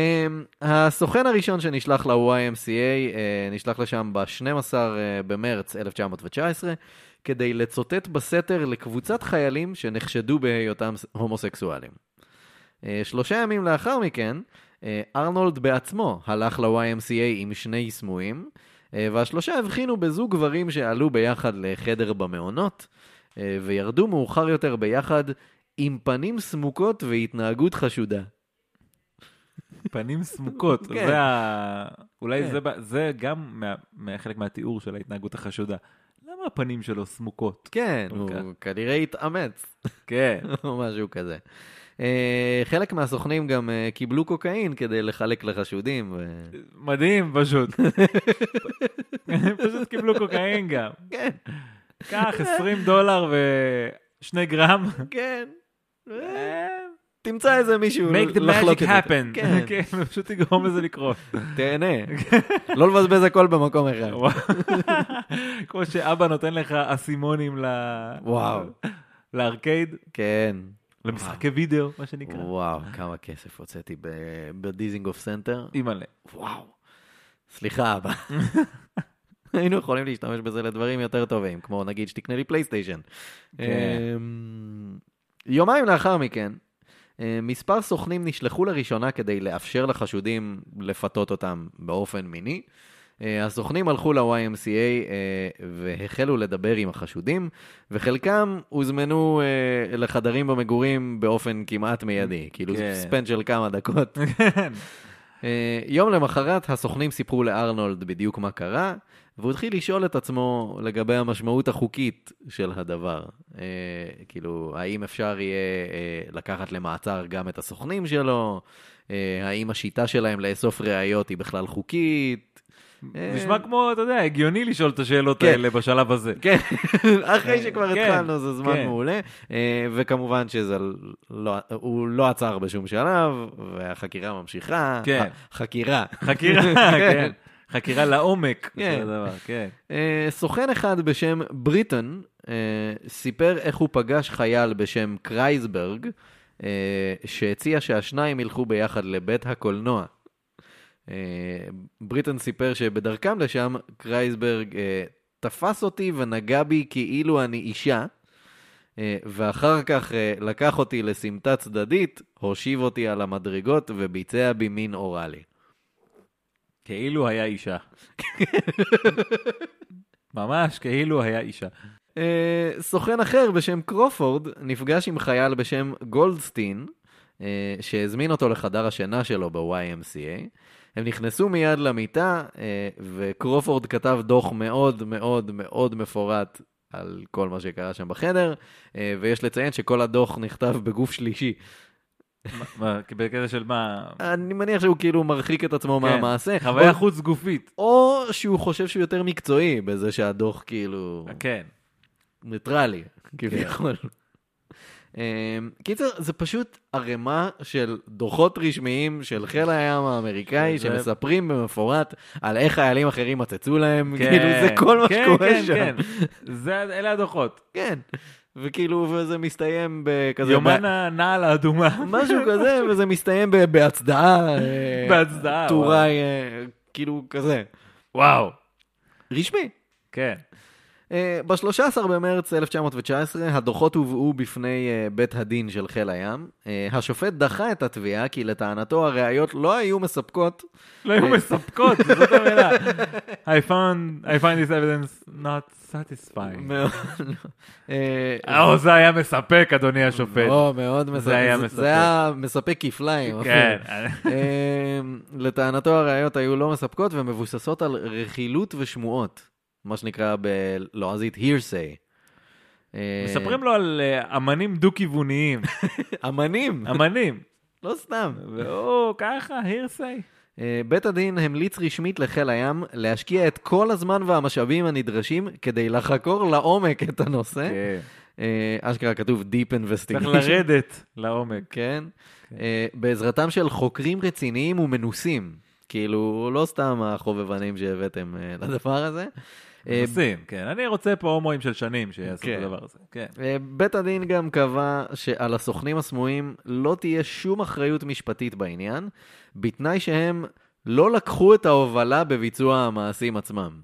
Speaker 2: הסוכן הראשון שנשלח ל-YMCA, uh, נשלח לשם ב-12 uh, במרץ 1919, כדי לצוטט בסתר לקבוצת חיילים שנחשדו בהיותם הומוסקסואלים. Uh, שלושה ימים לאחר מכן, uh, ארנולד בעצמו הלך ל-YMCA עם שני סמויים, uh, והשלושה הבחינו בזוג גברים שעלו ביחד לחדר במעונות, וירדו מאוחר יותר ביחד עם פנים סמוקות והתנהגות חשודה.
Speaker 1: פנים סמוקות,
Speaker 2: כן.
Speaker 1: זה ה... אולי
Speaker 2: כן.
Speaker 1: זה זה גם מה- מה- חלק מהתיאור של ההתנהגות החשודה. למה הפנים שלו סמוקות?
Speaker 2: כן, הוא
Speaker 1: אוקיי.
Speaker 2: כנראה התאמץ,
Speaker 1: כן.
Speaker 2: או משהו כזה. אה, חלק מהסוכנים גם אה, קיבלו קוקאין כדי לחלק לחשודים. ו...
Speaker 1: מדהים פשוט. פשוט קיבלו קוקאין גם.
Speaker 2: כן,
Speaker 1: קח 20 דולר ושני גרם.
Speaker 2: כן.
Speaker 1: אה,
Speaker 2: תמצא איזה מישהו
Speaker 1: make the
Speaker 2: לחלוק
Speaker 1: magic
Speaker 2: את זה.
Speaker 1: happen.
Speaker 2: כן,
Speaker 1: כן, פשוט תגרום לזה לקרות.
Speaker 2: תהנה. לא לבזבז הכל במקום אחד.
Speaker 1: כמו שאבא נותן לך אסימונים ל...
Speaker 2: וואו.
Speaker 1: לארקייד,
Speaker 2: כן.
Speaker 1: למשחקי וידאו, מה שנקרא.
Speaker 2: וואו, כמה כסף הוצאתי בדיזינגוף סנטר.
Speaker 1: אימא'לה.
Speaker 2: וואו. סליחה, אבא. היינו יכולים להשתמש בזה לדברים יותר טובים, כמו נגיד שתקנה לי פלייסטיישן.
Speaker 1: כן.
Speaker 2: יומיים לאחר מכן, אה, מספר סוכנים נשלחו לראשונה כדי לאפשר לחשודים לפתות אותם באופן מיני. אה, הסוכנים הלכו ל-YMCA אה, והחלו לדבר עם החשודים, וחלקם הוזמנו לחדרים במגורים באופן כמעט מיידי, כאילו
Speaker 1: כן.
Speaker 2: ספן של כמה דקות.
Speaker 1: כן.
Speaker 2: יום למחרת הסוכנים סיפרו לארנולד בדיוק מה קרה, והוא התחיל לשאול את עצמו לגבי המשמעות החוקית של הדבר. אה, כאילו, האם אפשר יהיה אה, לקחת למעצר גם את הסוכנים שלו? אה, האם השיטה שלהם לאסוף ראיות היא בכלל חוקית? אה,
Speaker 1: נשמע כמו, אתה יודע, הגיוני לשאול את השאלות
Speaker 2: כן.
Speaker 1: האלה בשלב הזה.
Speaker 2: כן, אחרי שכבר
Speaker 1: כן,
Speaker 2: התחלנו זה זמן
Speaker 1: כן.
Speaker 2: מעולה, אה, וכמובן שזה לא, הוא לא עצר בשום שלב, והחקירה ממשיכה.
Speaker 1: כן.
Speaker 2: חקירה.
Speaker 1: חקירה, כן. חקירה לעומק
Speaker 2: כן.
Speaker 1: כן.
Speaker 2: אה, סוכן אחד בשם בריטון אה, סיפר איך הוא פגש חייל בשם קרייסברג, אה, שהציע שהשניים ילכו ביחד לבית הקולנוע. בריטון סיפר שבדרכם לשם, קרייסברג אה, תפס אותי ונגע בי כאילו אני אישה, ואחר כך לקח אותי לסמטה צדדית, הושיב אותי על המדרגות וביצע בי מין אוראלי.
Speaker 1: כאילו היה אישה. ממש כאילו היה אישה.
Speaker 2: אה, סוכן אחר בשם קרופורד נפגש עם חייל בשם גולדסטין, אה, שהזמין אותו לחדר השינה שלו ב-YMCA. הם נכנסו מיד למיטה, אה, וקרופורד כתב דוח מאוד מאוד מאוד מפורט על כל מה שקרה שם בחדר, אה, ויש לציין שכל הדוח נכתב בגוף שלישי.
Speaker 1: מה- בקטע של מה?
Speaker 2: אני מניח שהוא כאילו מרחיק את עצמו
Speaker 1: כן.
Speaker 2: מהמעשה.
Speaker 1: חוויה חוץ גופית.
Speaker 2: או שהוא חושב שהוא יותר מקצועי בזה שהדוח כאילו...
Speaker 1: כן.
Speaker 2: ניטרלי, כביכול. אמ, קיצר, זה פשוט ערימה של דוחות רשמיים של חיל הים האמריקאי, שמספרים במפורט על איך חיילים אחרים מצצו להם,
Speaker 1: כן.
Speaker 2: כאילו זה כל מה
Speaker 1: כן,
Speaker 2: שקורה
Speaker 1: כן,
Speaker 2: שם.
Speaker 1: כן. זה, אלה הדוחות.
Speaker 2: כן. וכאילו, וזה מסתיים בכזה...
Speaker 1: יומן הנעל האדומה.
Speaker 2: משהו כזה, וזה מסתיים בהצדעה. אה,
Speaker 1: בהצדעה,
Speaker 2: טוראי, אה, כאילו כזה.
Speaker 1: וואו.
Speaker 2: רשמי.
Speaker 1: כן.
Speaker 2: ב-13 במרץ 1919 הדוחות הובאו בפני אה, בית הדין של חיל הים. אה, השופט דחה את התביעה כי לטענתו הראיות לא היו מספקות.
Speaker 1: לא היו מספקות, זאת המילה. I found, I find this evidence not satisfying.
Speaker 2: אה,
Speaker 1: או, זה היה מספק, אדוני השופט.
Speaker 2: לא, מאוד מספק.
Speaker 1: היה
Speaker 2: זה-
Speaker 1: מספק.
Speaker 2: זה היה מספק כפליים.
Speaker 1: כן.
Speaker 2: אה, לטענתו הראיות היו לא מספקות ומבוססות על רכילות ושמועות. מה שנקרא בלועזית hearsay. אה,
Speaker 1: מספרים לו על אה, אמנים דו-כיווניים.
Speaker 2: אמנים,
Speaker 1: אמנים.
Speaker 2: לא סתם.
Speaker 1: והוא ככה, הירסי.
Speaker 2: אה, בית הדין המליץ רשמית לחיל הים להשקיע את כל הזמן והמשאבים הנדרשים כדי לחקור לעומק את הנושא.
Speaker 1: כן.
Speaker 2: אשכרה כתוב Deep
Speaker 1: צריך
Speaker 2: Investigation.
Speaker 1: לרדת לעומק.
Speaker 2: כן. בעזרתם של חוקרים רציניים ומנוסים. כאילו, לא סתם החובבנים שהבאתם לדבר הזה. אה,
Speaker 1: עושים, כן. אני רוצה פה הומואים של שנים שיעשו
Speaker 2: כן.
Speaker 1: את הדבר הזה. כן.
Speaker 2: אה, בית הדין גם קבע שעל הסוכנים הסמויים לא תהיה שום אחריות משפטית בעניין, בתנאי שהם לא לקחו את ההובלה בביצוע המעשים עצמם.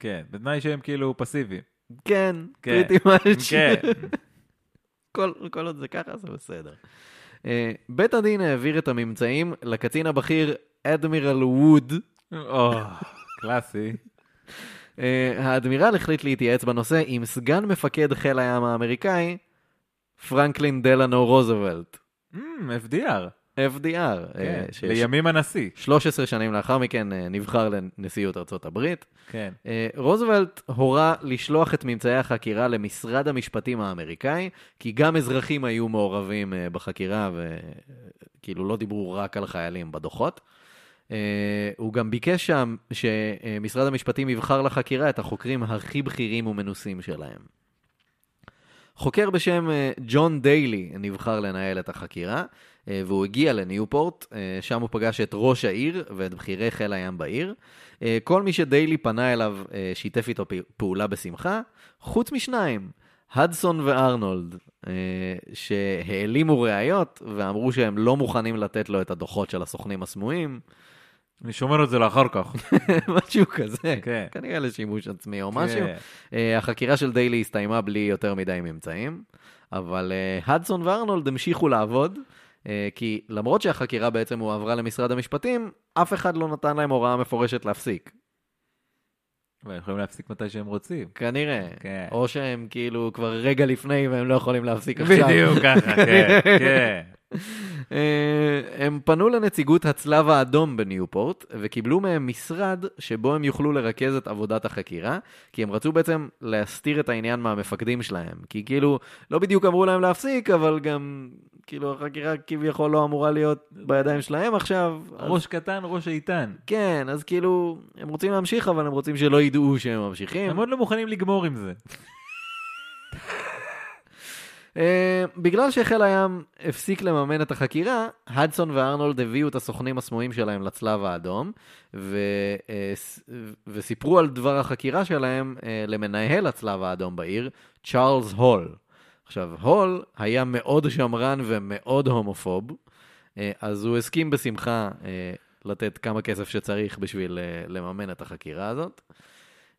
Speaker 1: כן, בתנאי שהם כאילו פסיביים.
Speaker 2: כן,
Speaker 1: כן.
Speaker 2: pretty much.
Speaker 1: כן.
Speaker 2: כל, כל עוד זה ככה, זה בסדר. אה, בית הדין העביר את הממצאים לקצין הבכיר אדמירל ווד.
Speaker 1: או, קלאסי.
Speaker 2: אה, האדמירל החליט להתייעץ בנושא עם סגן מפקד חיל הים האמריקאי, פרנקלין דלנו רוזוולט,
Speaker 1: אמ, FDR.
Speaker 2: FDR. אה,
Speaker 1: כן,
Speaker 2: ש-
Speaker 1: לימים הנשיא.
Speaker 2: 13 שנים לאחר מכן אה, נבחר לנשיאות ארצות הברית.
Speaker 1: כן.
Speaker 2: רוזוולט הורה לשלוח את ממצאי החקירה למשרד המשפטים האמריקאי, כי גם אזרחים היו מעורבים אה, בחקירה וכאילו לא דיברו רק על חיילים בדוחות. אה, הוא גם ביקש שם שמשרד המשפטים יבחר לחקירה את החוקרים הכי בכירים ומנוסים שלהם. חוקר בשם אה, ג'ון דיילי נבחר לנהל את החקירה, אה, והוא הגיע לניופורט, שם הוא פגש את ראש העיר ואת בכירי חיל הים בעיר. כל מי שדיילי פנה אליו שיתף איתו פעולה בשמחה, חוץ משניים, הדסון וארנולד, שהעלימו ראיות ואמרו שהם לא מוכנים לתת לו את הדוחות של הסוכנים הסמויים,
Speaker 1: אני שומר את זה לאחר כך.
Speaker 2: משהו כזה,
Speaker 1: כן.
Speaker 2: כנראה לשימוש עצמי או משהו.
Speaker 1: כן.
Speaker 2: אה, החקירה של דיילי הסתיימה בלי יותר מדי ממצאים, אבל אה, הדסון וארנולד המשיכו לעבוד, אה, כי למרות שהחקירה בעצם הועברה למשרד המשפטים, אף אחד לא נתן להם הוראה מפורשת להפסיק.
Speaker 1: והם יכולים להפסיק מתי שהם רוצים.
Speaker 2: כנראה.
Speaker 1: כן.
Speaker 2: או שהם כאילו כבר רגע לפני והם לא יכולים להפסיק עכשיו.
Speaker 1: בדיוק ככה, כן, כן.
Speaker 2: אה, הם פנו לנציגות הצלב האדום בניופורט וקיבלו מהם משרד שבו הם יוכלו לרכז את עבודת החקירה, כי הם רצו בעצם להסתיר את העניין מהמפקדים שלהם. כי כאילו, לא בדיוק אמרו להם להפסיק, אבל גם, כאילו, החקירה כביכול לא אמורה להיות בידיים שלהם עכשיו. אז-
Speaker 1: ראש קטן, ראש איתן.
Speaker 2: כן, אז כאילו, הם רוצים להמשיך, אבל הם רוצים שלא ידעו שהם ממשיכים.
Speaker 1: הם עוד לא מוכנים לגמור עם זה.
Speaker 2: Uh, בגלל שחיל הים הפסיק לממן את החקירה, הדסון וארנולד הביאו את הסוכנים הסמויים שלהם לצלב האדום, ו, uh, וסיפרו על דבר החקירה שלהם uh, למנהל הצלב האדום בעיר, צ'ארלס הול. עכשיו, הול היה מאוד שמרן ומאוד הומופוב, uh, אז הוא הסכים בשמחה uh, לתת כמה כסף שצריך בשביל uh, לממן את החקירה הזאת.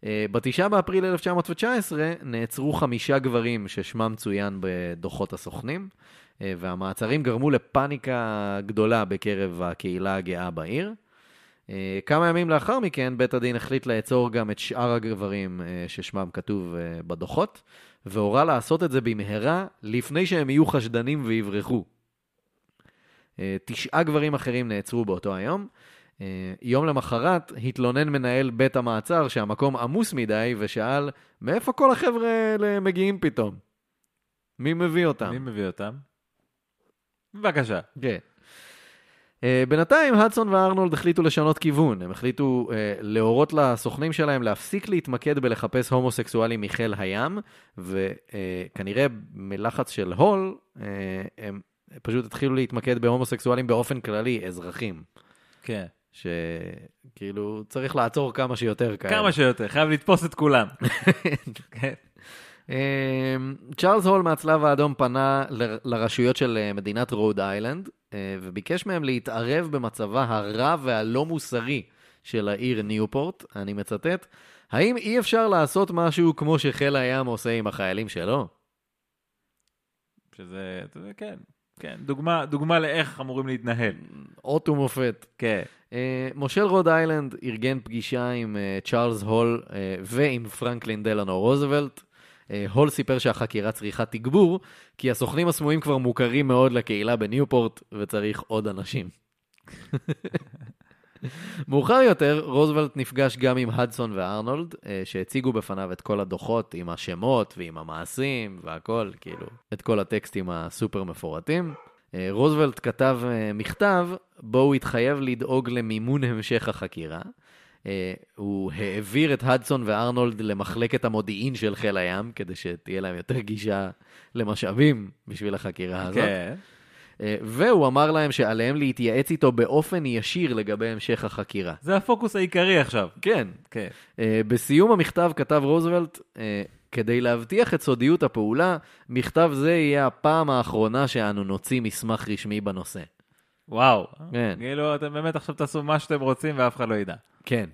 Speaker 2: אה, בתשעה באפריל 1919 נעצרו חמישה גברים ששמם צוין בדוחות הסוכנים, אה, והמעצרים גרמו לפאניקה גדולה בקרב הקהילה הגאה בעיר. אה, כמה ימים לאחר מכן, בית הדין החליט לעצור גם את שאר הגברים ששמם כתוב בדוחות, והורה לעשות את זה במהרה, לפני שהם יהיו חשדנים ויברחו. תשעה גברים אחרים נעצרו באותו היום. אה, יום למחרת התלונן מנהל בית המעצר שהמקום עמוס מדי ושאל, מאיפה כל החבר'ה האלה מגיעים פתאום? מי מביא אותם?
Speaker 1: מי מביא אותם? בבקשה.
Speaker 2: כן. אה, בינתיים, הדסון וארנולד החליטו לשנות כיוון. הם החליטו אה, להורות לסוכנים שלהם להפסיק להתמקד בלחפש הומוסקסואלים מחיל הים, וכנראה מלחץ של הול, אה, הם פשוט התחילו להתמקד בהומוסקסואלים באופן כללי, אזרחים.
Speaker 1: כן.
Speaker 2: שכאילו צריך לעצור כמה שיותר כאלה.
Speaker 1: כמה שיותר, חייב לתפוס את כולם. כן.
Speaker 2: אמ, צ'ארלס הול מהצלב האדום פנה ל- לרשויות של אה, מדינת רוד איילנד, אה, וביקש מהם להתערב במצבה הרע והלא מוסרי של העיר ניופורט, אני מצטט, האם אי אפשר לעשות משהו כמו שחיל הים עושה עם החיילים שלו?
Speaker 1: שזה, אתה יודע, כן, כן, דוגמה, דוגמה לאיך אמורים להתנהל.
Speaker 2: אות ומופת.
Speaker 1: כן.
Speaker 2: אה, מושל רוד איילנד ארגן פגישה עם אה, צ'ארלס הול אה, ועם פרנקלין דלנו רוזוולט. הול סיפר שהחקירה צריכה תגבור, כי הסוכנים הסמויים כבר מוכרים מאוד לקהילה בניופורט, וצריך עוד אנשים. מאוחר יותר, רוזוולט נפגש גם עם הדסון וארנולד, שהציגו בפניו את כל הדוחות עם השמות ועם המעשים והכל, כאילו, את כל הטקסטים הסופר מפורטים. אה, רוזוולט כתב אה, מכתב בו הוא התחייב לדאוג למימון המשך החקירה. אה, הוא העביר את הדסון וארנולד למחלקת המודיעין של חיל הים, כדי שתהיה להם יותר גישה למשאבים בשביל החקירה הזאת.
Speaker 1: כן.
Speaker 2: והוא אמר להם שעליהם להתייעץ איתו באופן ישיר לגבי המשך החקירה.
Speaker 1: זה הפוקוס העיקרי עכשיו.
Speaker 2: כן.
Speaker 1: כן.
Speaker 2: אה, בסיום המכתב כתב רוזוולט, כדי להבטיח את סודיות הפעולה, מכתב זה יהיה הפעם האחרונה שאנו נוציא מסמך רשמי בנושא.
Speaker 1: וואו.
Speaker 2: כן.
Speaker 1: כאילו, אתם באמת עכשיו תעשו מה שאתם רוצים ואף אחד לא ידע.
Speaker 2: כן,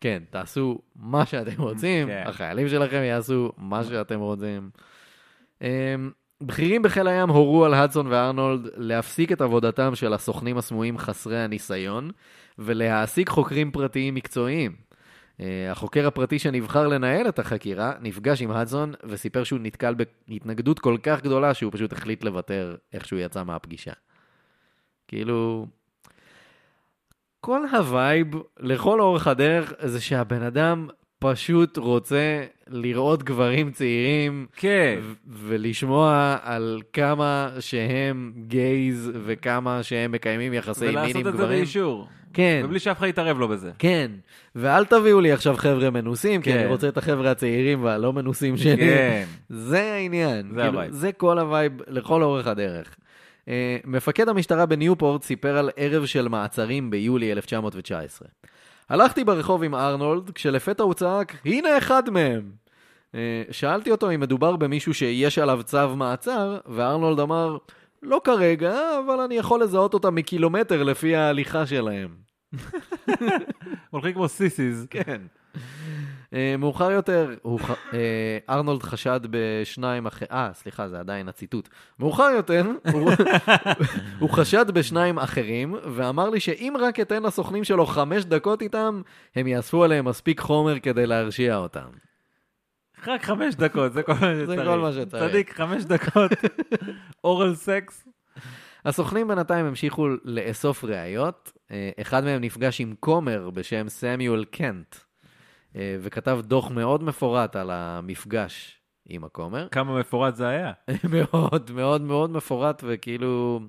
Speaker 2: כן, תעשו מה שאתם רוצים,
Speaker 1: כן.
Speaker 2: החיילים שלכם יעשו מה שאתם רוצים. אמ, בכירים בחיל הים הורו על הדסון וארנולד להפסיק את עבודתם של הסוכנים הסמויים חסרי הניסיון ולהעסיק חוקרים פרטיים מקצועיים. אה, החוקר הפרטי שנבחר לנהל את החקירה נפגש עם הדסון וסיפר שהוא נתקל בהתנגדות כל כך גדולה שהוא פשוט החליט לוותר איך שהוא יצא מהפגישה. כאילו, כל הווייב לכל אורך הדרך זה שהבן אדם פשוט רוצה לראות גברים צעירים
Speaker 1: כן.
Speaker 2: ו- ולשמוע על כמה שהם gays וכמה שהם מקיימים יחסי מין עם
Speaker 1: ולעשות את זה
Speaker 2: גברים.
Speaker 1: באישור.
Speaker 2: כן,
Speaker 1: ובלי שאף אחד יתערב לו בזה.
Speaker 2: כן. ואל תביאו לי עכשיו חבר'ה מנוסים, כי
Speaker 1: כן.
Speaker 2: אני רוצה את החבר'ה הצעירים והלא מנוסים שלי.
Speaker 1: כן.
Speaker 2: זה העניין.
Speaker 1: זה
Speaker 2: כאילו,
Speaker 1: הווייב.
Speaker 2: זה כל הווייב לכל אורך הדרך. Uh, מפקד המשטרה בניופורט סיפר על ערב של מעצרים ביולי 1919. הלכתי ברחוב עם ארנולד, כשלפתע הוא צעק, הנה אחד מהם! Uh, שאלתי אותו אם מדובר במישהו שיש עליו צו מעצר, וארנולד אמר, לא כרגע, אבל אני יכול לזהות אותם מקילומטר לפי ההליכה שלהם.
Speaker 1: הולכים כמו סיסיס.
Speaker 2: כן. אה, מאוחר יותר, אה, ארנולד חשד בשניים אחרים, אה, סליחה, זה עדיין הציטוט. מאוחר יותר, הוא- חשד בשניים אחרים, ואמר לי שאם רק אתן לסוכנים שלו חמש דקות איתם, הם יאספו עליהם מספיק חומר כדי להרשיע אותם.
Speaker 1: רק חמש דקות, זה כל מה שצריך.
Speaker 2: כל מה שצריך.
Speaker 1: צדיק, חמש דקות. אורל סקס.
Speaker 2: הסוכנים בינתיים המשיכו לאסוף ראיות. אה, אחד מהם נפגש עם כומר בשם סמיול קנט, אה, וכתב דוח מאוד מפורט על המפגש עם הכומר.
Speaker 1: כמה מפורט זה היה.
Speaker 2: מאוד מאוד מאוד מפורט וכאילו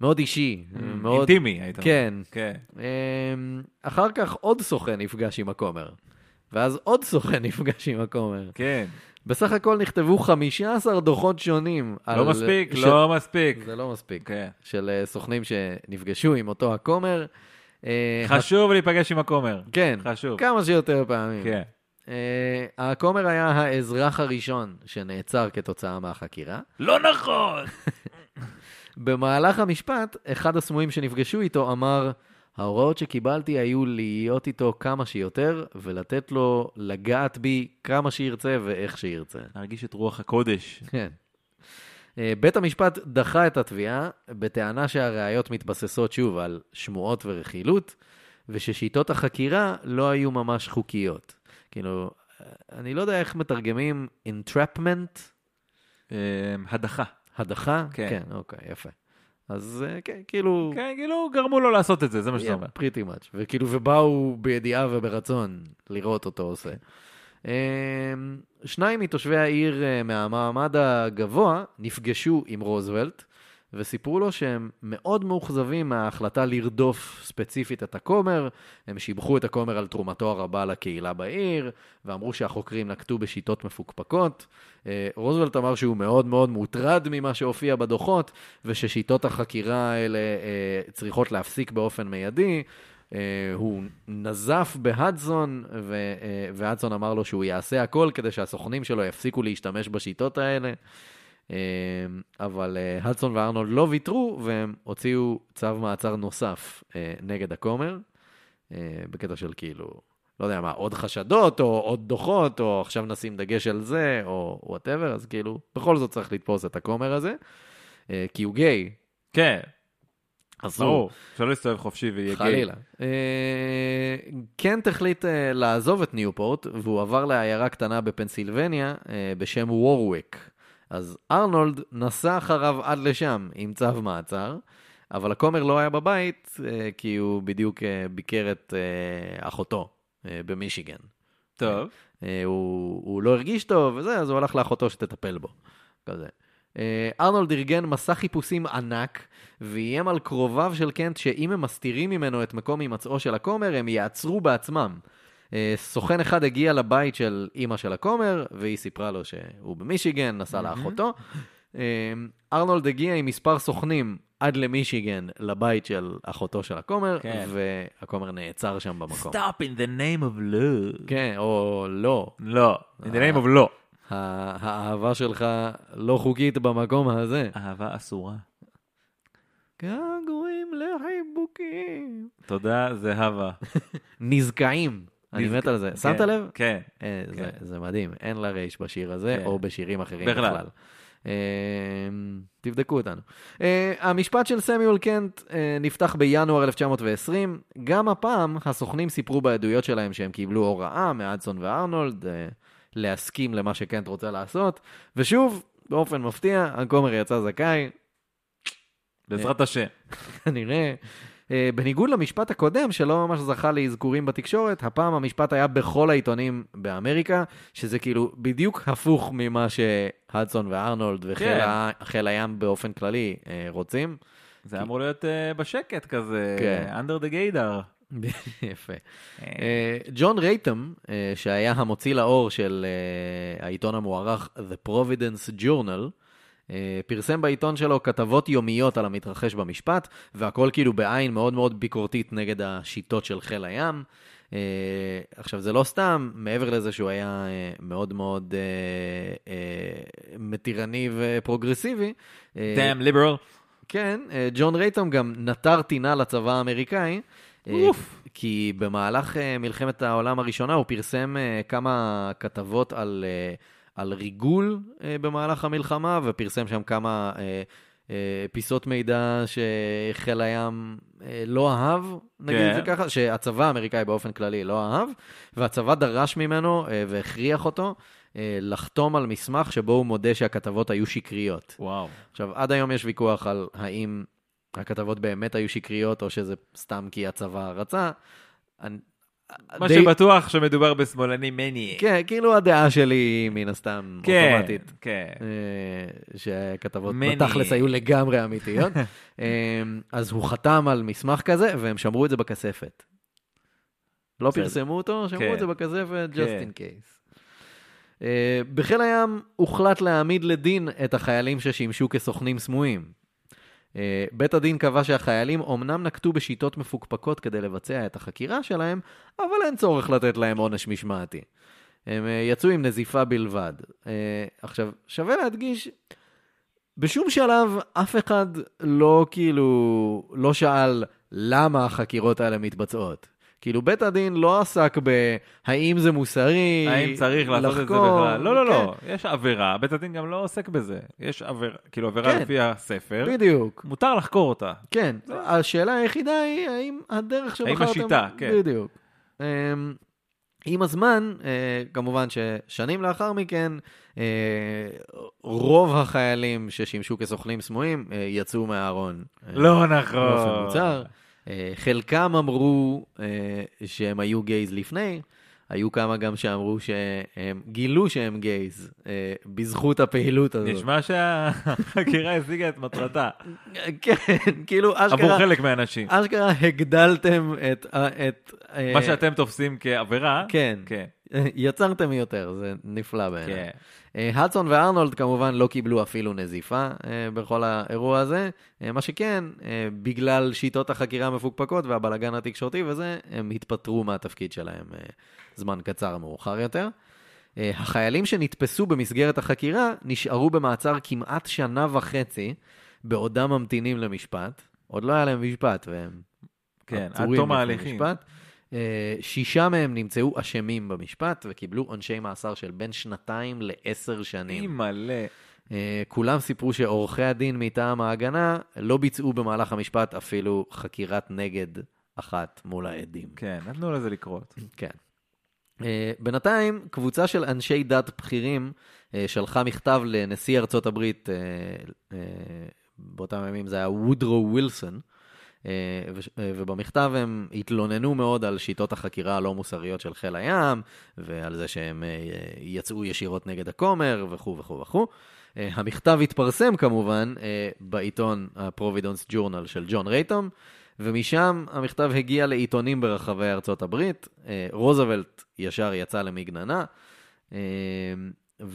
Speaker 2: מאוד אישי. מאוד...
Speaker 1: אינטימי, היית אומר.
Speaker 2: כן.
Speaker 1: כן.
Speaker 2: אמ, אחר כך עוד סוכן נפגש עם הכומר. ואז עוד סוכן נפגש עם הכומר.
Speaker 1: כן.
Speaker 2: בסך הכל נכתבו 15 דוחות שונים.
Speaker 1: לא
Speaker 2: על-
Speaker 1: מספיק,
Speaker 2: ש-
Speaker 1: לא מספיק.
Speaker 2: זה לא מספיק.
Speaker 1: כן.
Speaker 2: של אה, סוכנים שנפגשו עם אותו הכומר. אה,
Speaker 1: חשוב להיפגש עם הכומר.
Speaker 2: כן,
Speaker 1: חשוב.
Speaker 2: כמה שיותר פעמים.
Speaker 1: כן.
Speaker 2: אה, הכומר היה האזרח הראשון שנעצר כתוצאה מהחקירה.
Speaker 1: לא נכון!
Speaker 2: במהלך המשפט, אחד הסמויים שנפגשו איתו אמר, ההוראות שקיבלתי היו להיות איתו כמה שיותר, ולתת לו לגעת בי כמה שירצה ואיך שירצה.
Speaker 1: להרגיש את רוח הקודש.
Speaker 2: כן. אה, בית המשפט דחה את התביעה בטענה שהראיות מתבססות שוב על שמועות ורכילות, וששיטות החקירה לא היו ממש חוקיות. כאילו, אה, אני לא יודע איך מתרגמים entrapment,
Speaker 1: אה, הדחה.
Speaker 2: הדחה?
Speaker 1: כן.
Speaker 2: כן, אוקיי, יפה. אז אה, כן, כאילו...
Speaker 1: כן, כאילו גרמו לו לעשות את זה, זה מה שאתה אומר.
Speaker 2: פריטי מאץ'. וכאילו, ובאו בידיעה וברצון לראות אותו עושה. אמ, שניים מתושבי העיר אה, מהמעמד הגבוה נפגשו עם רוזוולט וסיפרו לו שהם מאוד מאוכזבים מההחלטה לרדוף ספציפית את הכומר. הם שיבחו את הכומר על תרומתו הרבה לקהילה בעיר, ואמרו שהחוקרים נקטו בשיטות מפוקפקות. אה, רוזוולט אמר שהוא מאוד מאוד מוטרד ממה שהופיע בדוחות, וששיטות החקירה האלה אה, צריכות להפסיק באופן מיידי. אה, הוא נזף בהדסון, והדסון אמר לו שהוא יעשה הכל כדי שהסוכנים שלו יפסיקו להשתמש בשיטות האלה. אה, אבל אה, הדסון וארנולד לא ויתרו, והם הוציאו צו מעצר נוסף אה, נגד הכומר, אה, בקטע של כאילו, לא יודע מה, עוד חשדות, או עוד דוחות, או עכשיו נשים דגש על זה, או whatever, אז כאילו, בכל זאת צריך לתפוס את הכומר הזה, אה, כי הוא גיי,
Speaker 1: כן,
Speaker 2: אסור.
Speaker 1: ברור. שלא יסתובב חופשי ויהיה גיי.
Speaker 2: חלילה. אה, קנט החליט אה, לעזוב את ניופורט, והוא עבר לעיירה קטנה בפנסילבניה אה, בשם וורוויק. אז ארנולד נסע אחריו עד לשם עם צו מעצר, אבל הכומר לא היה בבית, אה, כי הוא בדיוק אה, ביקר את אה, אחותו במישיגן.
Speaker 1: טוב.
Speaker 2: הוא, הוא לא הרגיש טוב וזה, אז הוא הלך לאחותו שתטפל בו. כזה. ארנולד ארגן מסע חיפושים ענק, ואיים על קרוביו של קנט שאם הם מסתירים ממנו את מקום הימצאו של הכומר, הם יעצרו בעצמם. אה, סוכן אחד הגיע לבית של אימא של הכומר, והיא סיפרה לו שהוא במישיגן, נסע. לאחותו, אה, ארנולד הגיע עם מספר סוכנים עד למישיגן, לבית של אחותו של הכומר,
Speaker 1: כן.
Speaker 2: והכומר נעצר שם במקום.
Speaker 1: Stop in the name of love.
Speaker 2: כן, או לא.
Speaker 1: לא, in the name of לא.
Speaker 2: האהבה שלך לא חוקית במקום הזה.
Speaker 1: אהבה אסורה.
Speaker 2: געגועים לחיבוקים.
Speaker 1: תודה, זהבה.
Speaker 2: נזקעים. אני מת על זה.
Speaker 1: כן,
Speaker 2: שמת לב?
Speaker 1: כן.
Speaker 2: אה, זה-
Speaker 1: כן.
Speaker 2: זה מדהים, אין לה רייש בשיר הזה,
Speaker 1: כן.
Speaker 2: או בשירים אחרים
Speaker 1: בכלל.
Speaker 2: אה, תבדקו אותנו. אה, המשפט של סמיול קנט אה, נפתח בינואר 1920. גם הפעם הסוכנים סיפרו בעדויות שלהם שהם קיבלו הוראה מאדסון וארנולד להסכים למה שקנט רוצה לעשות. ושוב, באופן מפתיע, הכומר יצא זכאי,
Speaker 1: בעזרת השם.
Speaker 2: כנראה. אה, בניגוד למשפט הקודם, שלא ממש זכה לאזכורים בתקשורת, הפעם המשפט היה בכל העיתונים באמריקה, שזה כאילו בדיוק הפוך ממה שהדסון וארנולד וחיל
Speaker 1: כן.
Speaker 2: הים באופן כללי אה, רוצים.
Speaker 1: זה אמור להיות אה, בשקט כזה,
Speaker 2: כן.
Speaker 1: under the gator.
Speaker 2: יפה. ג'ון רייטם, שהיה המוציא לאור של העיתון המוערך The Providence Journal, פרסם בעיתון שלו כתבות יומיות על המתרחש במשפט, והכל כאילו בעין מאוד מאוד ביקורתית נגד השיטות של חיל הים. אה, עכשיו, זה לא סתם, מעבר לזה שהוא היה אה, מאוד מאוד אה, אה, מתירני ופרוגרסיבי. אה,
Speaker 1: damn liberal.
Speaker 2: כן, אה, ג'ון רייטום גם נטר טינה לצבא האמריקאי. אה,
Speaker 1: אוף.
Speaker 2: כי במהלך אה, מלחמת העולם הראשונה הוא פרסם אה, כמה כתבות על, אה, על ריגול אה, במהלך המלחמה, ופרסם שם כמה אה, אה, פיסות מידע שחיל הים אה, לא אהב, נגיד
Speaker 1: כן.
Speaker 2: את זה ככה, שהצבא האמריקאי באופן כללי לא אהב, והצבא דרש ממנו אה, והכריח אותו אה, לחתום על מסמך שבו הוא מודה שהכתבות היו שקריות.
Speaker 1: וואו.
Speaker 2: עכשיו, עד היום יש ויכוח על האם הכתבות באמת היו שקריות, או שזה סתם כי הצבא רצה.
Speaker 1: מה
Speaker 2: די-
Speaker 1: שבטוח שמדובר בשמאלני מני.
Speaker 2: כן, כאילו הדעה שלי היא מן הסתם
Speaker 1: כן,
Speaker 2: אוטומטית.
Speaker 1: כן.
Speaker 2: אה, שהכתבות
Speaker 1: מני.
Speaker 2: בתכלס היו לגמרי אמיתיות. אה, אז הוא חתם על מסמך כזה, והם שמרו את זה בכספת. לא. פרסמו אותו, שמרו
Speaker 1: כן.
Speaker 2: את זה בכספת,
Speaker 1: כן.
Speaker 2: just in case. אה, בחיל הים הוחלט להעמיד לדין את החיילים ששימשו כסוכנים סמויים. אה, בית הדין קבע שהחיילים אומנם נקטו בשיטות מפוקפקות כדי לבצע את החקירה שלהם, אבל אין צורך לתת להם עונש משמעתי. הם אה, יצאו עם נזיפה בלבד. אה, עכשיו, שווה להדגיש, בשום שלב אף אחד לא כאילו, לא שאל למה החקירות האלה מתבצעות. כאילו, בית הדין לא עסק בהאם זה מוסרי,
Speaker 1: האם צריך לעשות את זה
Speaker 2: לחקור,
Speaker 1: בכלל? לא, לא, לא.
Speaker 2: כן,
Speaker 1: יש עבירה, בית הדין גם לא עוסק בזה. יש עבירה, כאילו עבירה
Speaker 2: כן.
Speaker 1: לפי הספר,
Speaker 2: בדיוק.
Speaker 1: מותר לחקור אותה.
Speaker 2: כן, השאלה היחידה היא האם הדרך שבחרתם...
Speaker 1: השיטה, כן.
Speaker 2: בדיוק. אמ, עם הזמן, אה, כמובן ששנים לאחר מכן, אה, רוב החיילים ששימשו כסוכנים סמויים אה, יצאו מהארון.
Speaker 1: לא נכון.
Speaker 2: באופן מוצהר. אה, חלקם אמרו אה, שהם היו גייז לפני, היו כמה גם שאמרו שהם גילו שהם גייז אה, בזכות הפעילות הזאת.
Speaker 1: נשמע שהחקירה השיגה את מטרתה,
Speaker 2: כן, כאילו
Speaker 1: עבור
Speaker 2: אשכרה,
Speaker 1: חלק מהאנשים.
Speaker 2: אשכרה הגדלתם את...
Speaker 1: מה שאתם תופסים כעבירה,
Speaker 2: כן,
Speaker 1: כן,
Speaker 2: יצרתם יותר, זה נפלא בעיניי.
Speaker 1: כן.
Speaker 2: אה, הדסון וארנולד כמובן לא קיבלו אפילו נזיפה אה, בכל האירוע הזה, אה, מה שכן, אה, בגלל שיטות החקירה המפוקפקות והבלגן התקשורתי וזה, הם התפטרו מהתפקיד שלהם אה, זמן קצר מאוחר יותר. אה, החיילים שנתפסו במסגרת החקירה נשארו במעצר כמעט שנה וחצי, בעודם ממתינים למשפט. עוד לא היה להם משפט, והם
Speaker 1: כן,
Speaker 2: עצורים לפני
Speaker 1: ההליכים.
Speaker 2: משפט. אה, שישה מהם נמצאו אשמים במשפט וקיבלו עונשי מאסר של בין שנתיים לעשר שנים.
Speaker 1: אימא'לה.
Speaker 2: אה, כולם סיפרו שעורכי הדין מטעם ההגנה לא ביצעו במהלך המשפט אפילו חקירת נגד אחת מול העדים.
Speaker 1: כן, נתנו לזה לקרות.
Speaker 2: כן. אה, בינתיים, קבוצה של אנשי דת בכירים שלחה מכתב לנשיא ארצות הברית, באותם ימים זה היה וודרו ווילסון, ובמכתב הם התלוננו מאוד על שיטות החקירה הלא מוסריות של חיל הים, ועל זה שהם אה, יצאו ישירות נגד הכומר, וכו' וכו' וכו'. אה, המכתב התפרסם כמובן אה, בעיתון הפרובידונס ג'ורנל של ג'ון רייטום, ומשם המכתב הגיע לעיתונים ברחבי ארצות הברית. אה, רוזוולט ישר יצא למגננה. אה,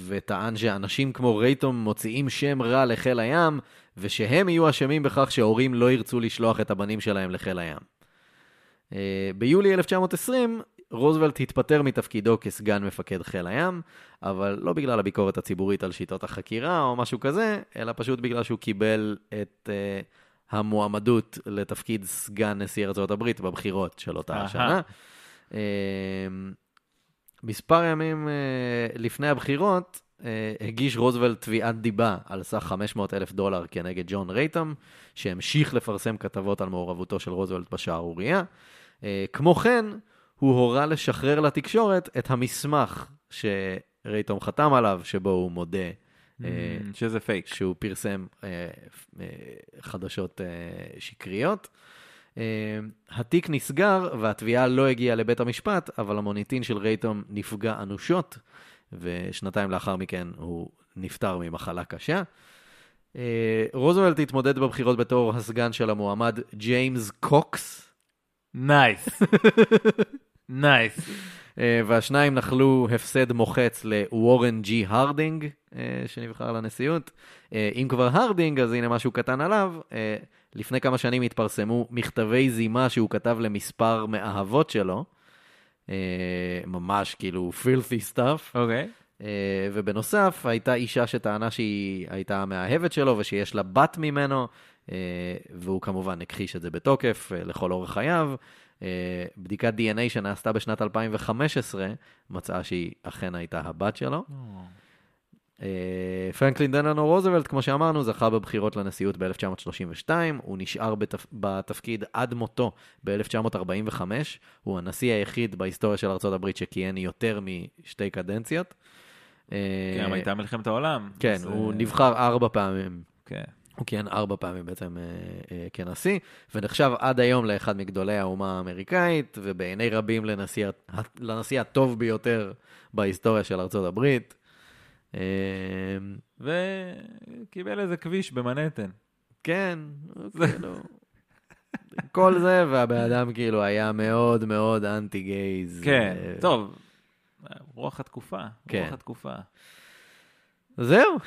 Speaker 2: וטען שאנשים כמו רייטום מוציאים שם רע לחיל הים, ושהם יהיו אשמים בכך שהורים לא ירצו לשלוח את הבנים שלהם לחיל הים. אה, ביולי 1920, רוזוולט התפטר מתפקידו כסגן מפקד חיל הים, אבל לא בגלל הביקורת הציבורית על שיטות החקירה או משהו כזה, אלא פשוט בגלל שהוא קיבל את uh, המועמדות לתפקיד סגן נשיא הברית בבחירות של אותה השנה. Uh, מספר ימים uh, לפני הבחירות, הגיש רוזוולט תביעת דיבה על סך 500 אלף דולר כנגד ג'ון רייטם, שהמשיך לפרסם כתבות על מעורבותו של רוזוולט בשערורייה. Uh, כמו כן, הוא הורה לשחרר לתקשורת את המסמך שרייטום חתם עליו, שבו הוא מודה
Speaker 1: Mm, שזה פייק.
Speaker 2: שהוא פרסם אה, אה, חדשות אה, שקריות. אה, התיק נסגר והתביעה לא הגיעה לבית המשפט, אבל המוניטין של רייטום נפגע אנושות, ושנתיים לאחר מכן הוא נפטר ממחלה קשה. אה, רוזוולט התמודד בבחירות בתור הסגן של המועמד ג'יימס קוקס,
Speaker 1: nice. nice.
Speaker 2: אה, והשניים נחלו הפסד מוחץ לוורן ג'י הרדינג, אה, שנבחר לנשיאות. אם כבר הרדינג, אז הנה משהו קטן עליו. לפני כמה שנים התפרסמו מכתבי זימה שהוא כתב למספר מאהבות שלו. אה, ממש כאילו filthy stuff.
Speaker 1: אוקיי.
Speaker 2: אה, ובנוסף, הייתה אישה שטענה שהיא הייתה המאהבת שלו ושיש לה בת ממנו, אה, והוא כמובן הכחיש את זה בתוקף אה, לכל אורך חייו. אה, בדיקת DNA שנעשתה בשנת 2015 מצאה שהיא אכן הייתה הבת שלו. אה, פרנקלין דננו רוזוולט, כמו שאמרנו, זכה בבחירות לנשיאות ב-1932, הוא נשאר בתפ... בתפקיד עד מותו ב-1945, הוא הנשיא היחיד בהיסטוריה של ארה"ב שכיהן יותר משתי קדנציות. אה,
Speaker 1: כן, הייתה מלחמת העולם.
Speaker 2: כן,
Speaker 1: אז,
Speaker 2: הוא
Speaker 1: אה,
Speaker 2: נבחר ארבע פעמים.
Speaker 1: כן.
Speaker 2: הוא כיהן ארבע פעמים בעצם אה, אה, כנשיא, ונחשב עד היום לאחד מגדולי האומה האמריקאית, ובעיני רבים לנשיא, לנשיא הטוב ביותר בהיסטוריה של ארצות הברית. אה,
Speaker 1: וקיבל איזה כביש במנהטן.
Speaker 2: כן, כאילו... כל זה, והבן אדם כאילו היה מאוד מאוד אנטי gays.
Speaker 1: כן,
Speaker 2: אה,
Speaker 1: טוב. רוח התקופה.
Speaker 2: כן.
Speaker 1: רוח התקופה.
Speaker 2: זהו.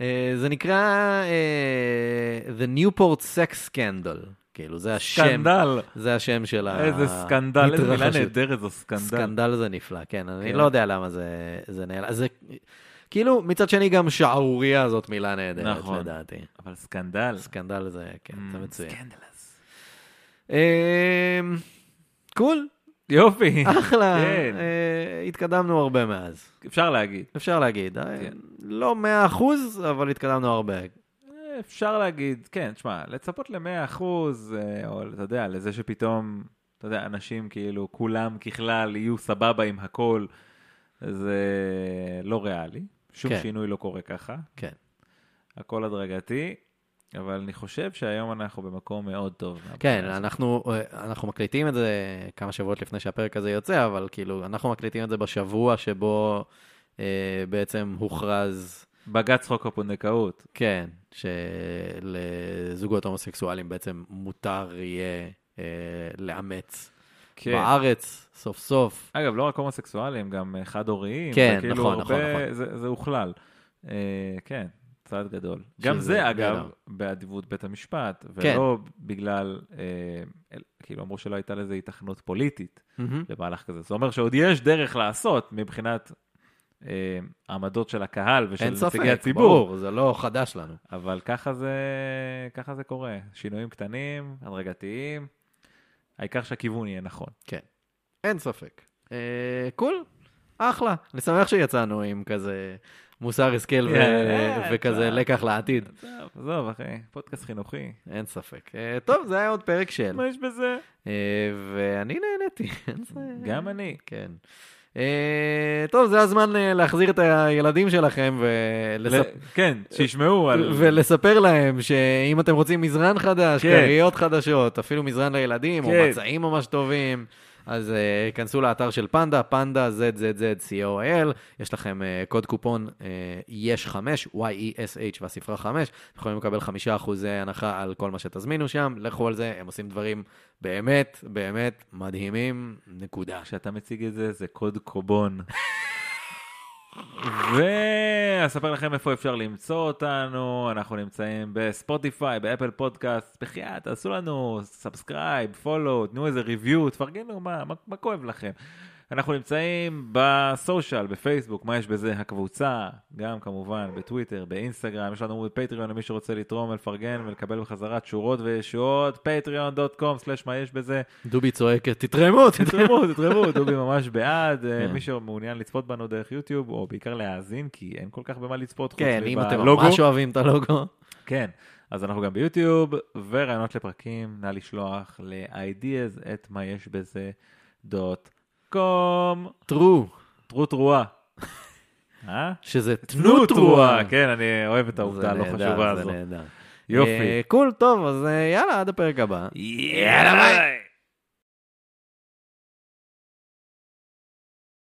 Speaker 2: אה, זה נקרא אה, The Newport Sex Scandal. כאילו, זה השם,
Speaker 1: סקנדל.
Speaker 2: זה השם של ה...
Speaker 1: איזה סקנדל, איזה מילה. נהדרת זו סקנדל.
Speaker 2: סקנדל זה נפלא, כן, אני
Speaker 1: כן.
Speaker 2: לא יודע למה זה, זה נעלם. זה כאילו, מצד שני גם שערורייה זאת מילה נהדרת,
Speaker 1: נכון.
Speaker 2: לדעתי.
Speaker 1: אבל סקנדל.
Speaker 2: סקנדל זה, כן, זה
Speaker 1: Mm,
Speaker 2: מצוין.
Speaker 1: scandals.
Speaker 2: אמ, קול,
Speaker 1: יופי.
Speaker 2: אחלה,
Speaker 1: כן.
Speaker 2: אה, התקדמנו הרבה מאז,
Speaker 1: אפשר להגיד.
Speaker 2: אפשר להגיד. אה,
Speaker 1: כן.
Speaker 2: לא מאה אחוז, אבל התקדמנו הרבה.
Speaker 1: אה, אפשר להגיד, כן, תשמע, לצפות ל-100 אחוז, או אתה יודע, לזה שפתאום, אתה יודע, אנשים כאילו, כולם ככלל יהיו סבבה עם הכל, זה לא ריאלי. שום
Speaker 2: כן.
Speaker 1: שינוי לא קורה ככה.
Speaker 2: כן.
Speaker 1: הכל הדרגתי, אבל אני חושב שהיום אנחנו במקום מאוד טוב.
Speaker 2: כן. אנחנו, אה, אנחנו מקליטים את זה כמה שבועות לפני שהפרק הזה יוצא, אבל כאילו, אנחנו מקליטים את זה בשבוע שבו אה, בעצם הוכרז,
Speaker 1: בג"ץ חוק הפונדקאות.
Speaker 2: כן, שלזוגות הומוסקסואלים בעצם מותר יהיה אה, לאמץ
Speaker 1: כן.
Speaker 2: בארץ, סוף סוף.
Speaker 1: אגב, לא רק הומוסקסואלים, גם אה, חד-הוריים.
Speaker 2: כן,
Speaker 1: וכאילו
Speaker 2: נכון, נכון,
Speaker 1: הרבה-
Speaker 2: נכון.
Speaker 1: זה, זה הוכלל. אה, כן, צעד גדול. גם זה, אגב. באדיבות בית המשפט,
Speaker 2: כן.
Speaker 1: ולא בגלל, אה, כאילו אמרו שלא הייתה לזה היתכנות פוליטית
Speaker 2: מהמם.
Speaker 1: למהלך כזה. זאת אומרת שעוד יש דרך לעשות מבחינת אה, העמדות של הקהל ושל
Speaker 2: אין
Speaker 1: נציגי
Speaker 2: ספק,
Speaker 1: הציבור.
Speaker 2: ברור, זה לא חדש לנו.
Speaker 1: אבל ככה זה, ככה זה קורה. שינויים קטנים, הדרגתיים, העיקר שהכיוון יהיה נכון.
Speaker 2: אין ספק. אה, קול, אחלה. אני שמח שיצאנו עם כזה מוסר השכל ו-
Speaker 1: אה,
Speaker 2: וכזה
Speaker 1: אה.
Speaker 2: לקח לעתיד.
Speaker 1: עזוב, עזוב, אחי, פודקאסט חינוכי.
Speaker 2: אין ספק. אה, טוב, זה היה עוד פרק של.
Speaker 1: מה יש בזה?
Speaker 2: אה, ואני נהניתי.
Speaker 1: גם אני.
Speaker 2: כן. אה, טוב, זה הזמן אה, להחזיר את הילדים שלכם ולספ...
Speaker 1: ל- כן, שישמעו על...
Speaker 2: ולספר להם שאם אתם רוצים מזרן חדש,
Speaker 1: כן.
Speaker 2: כריות חדשות, אפילו מזרן לילדים, או
Speaker 1: כן.
Speaker 2: מצעים ממש טובים, אז uh, כנסו לאתר של פנדה, פנדה, ZZZ, יש לכם uh, קוד קופון uh, יש 5, Y-E-S-H והספרה 5, אתם יכולים לקבל 5% הנחה על כל מה שתזמינו שם, לכו על זה, הם עושים דברים באמת, באמת מדהימים, נקודה.
Speaker 1: כשאתה מציג את זה, זה קוד קובון. ואספר לכם איפה אפשר למצוא אותנו, אנחנו נמצאים בספוטיפיי, באפל פודקאסט, בחייאת, תעשו לנו subscribe, follow, תנו איזה review, תפרגנו מה, מה, מה כואב לכם. אנחנו נמצאים ב social, בפייסבוק, מה יש בזה? הקבוצה, גם כמובן בטוויטר, באינסטגרם, יש לנו פטריון למי שרוצה לתרום ולפרגן ולקבל בחזרה תשורות וישועות, patreon.com/ מה יש בזה.
Speaker 2: דובי צועקת, תתרמו, תתרמו.
Speaker 1: תתרמו, דובי ממש בעד. אה,
Speaker 2: כן.
Speaker 1: מי שמעוניין לצפות בנו דרך יוטיוב, או בעיקר להאזין, כי אין כל כך במה לצפות חוץ
Speaker 2: כן, אם אתם
Speaker 1: מבלוגו.
Speaker 2: ממש אוהבים את הלוגו.
Speaker 1: כן, אז אנחנו גם ביוטיוב, ורעיונות לפרקים, נא לשלוח ל-ideas את מה יש בזה דוט קום.
Speaker 2: טרו,
Speaker 1: טרו תרועה. אה?
Speaker 2: שזה
Speaker 1: תנו תרועה. כן, אני אוהב את העובדה
Speaker 2: זה
Speaker 1: הלא חשובה
Speaker 2: זה
Speaker 1: הזו.
Speaker 2: נהדר.
Speaker 1: יופי.
Speaker 2: אה, קול, טוב, אז אה, יאללה, עד הפרק הבא.
Speaker 1: יאללה ביי.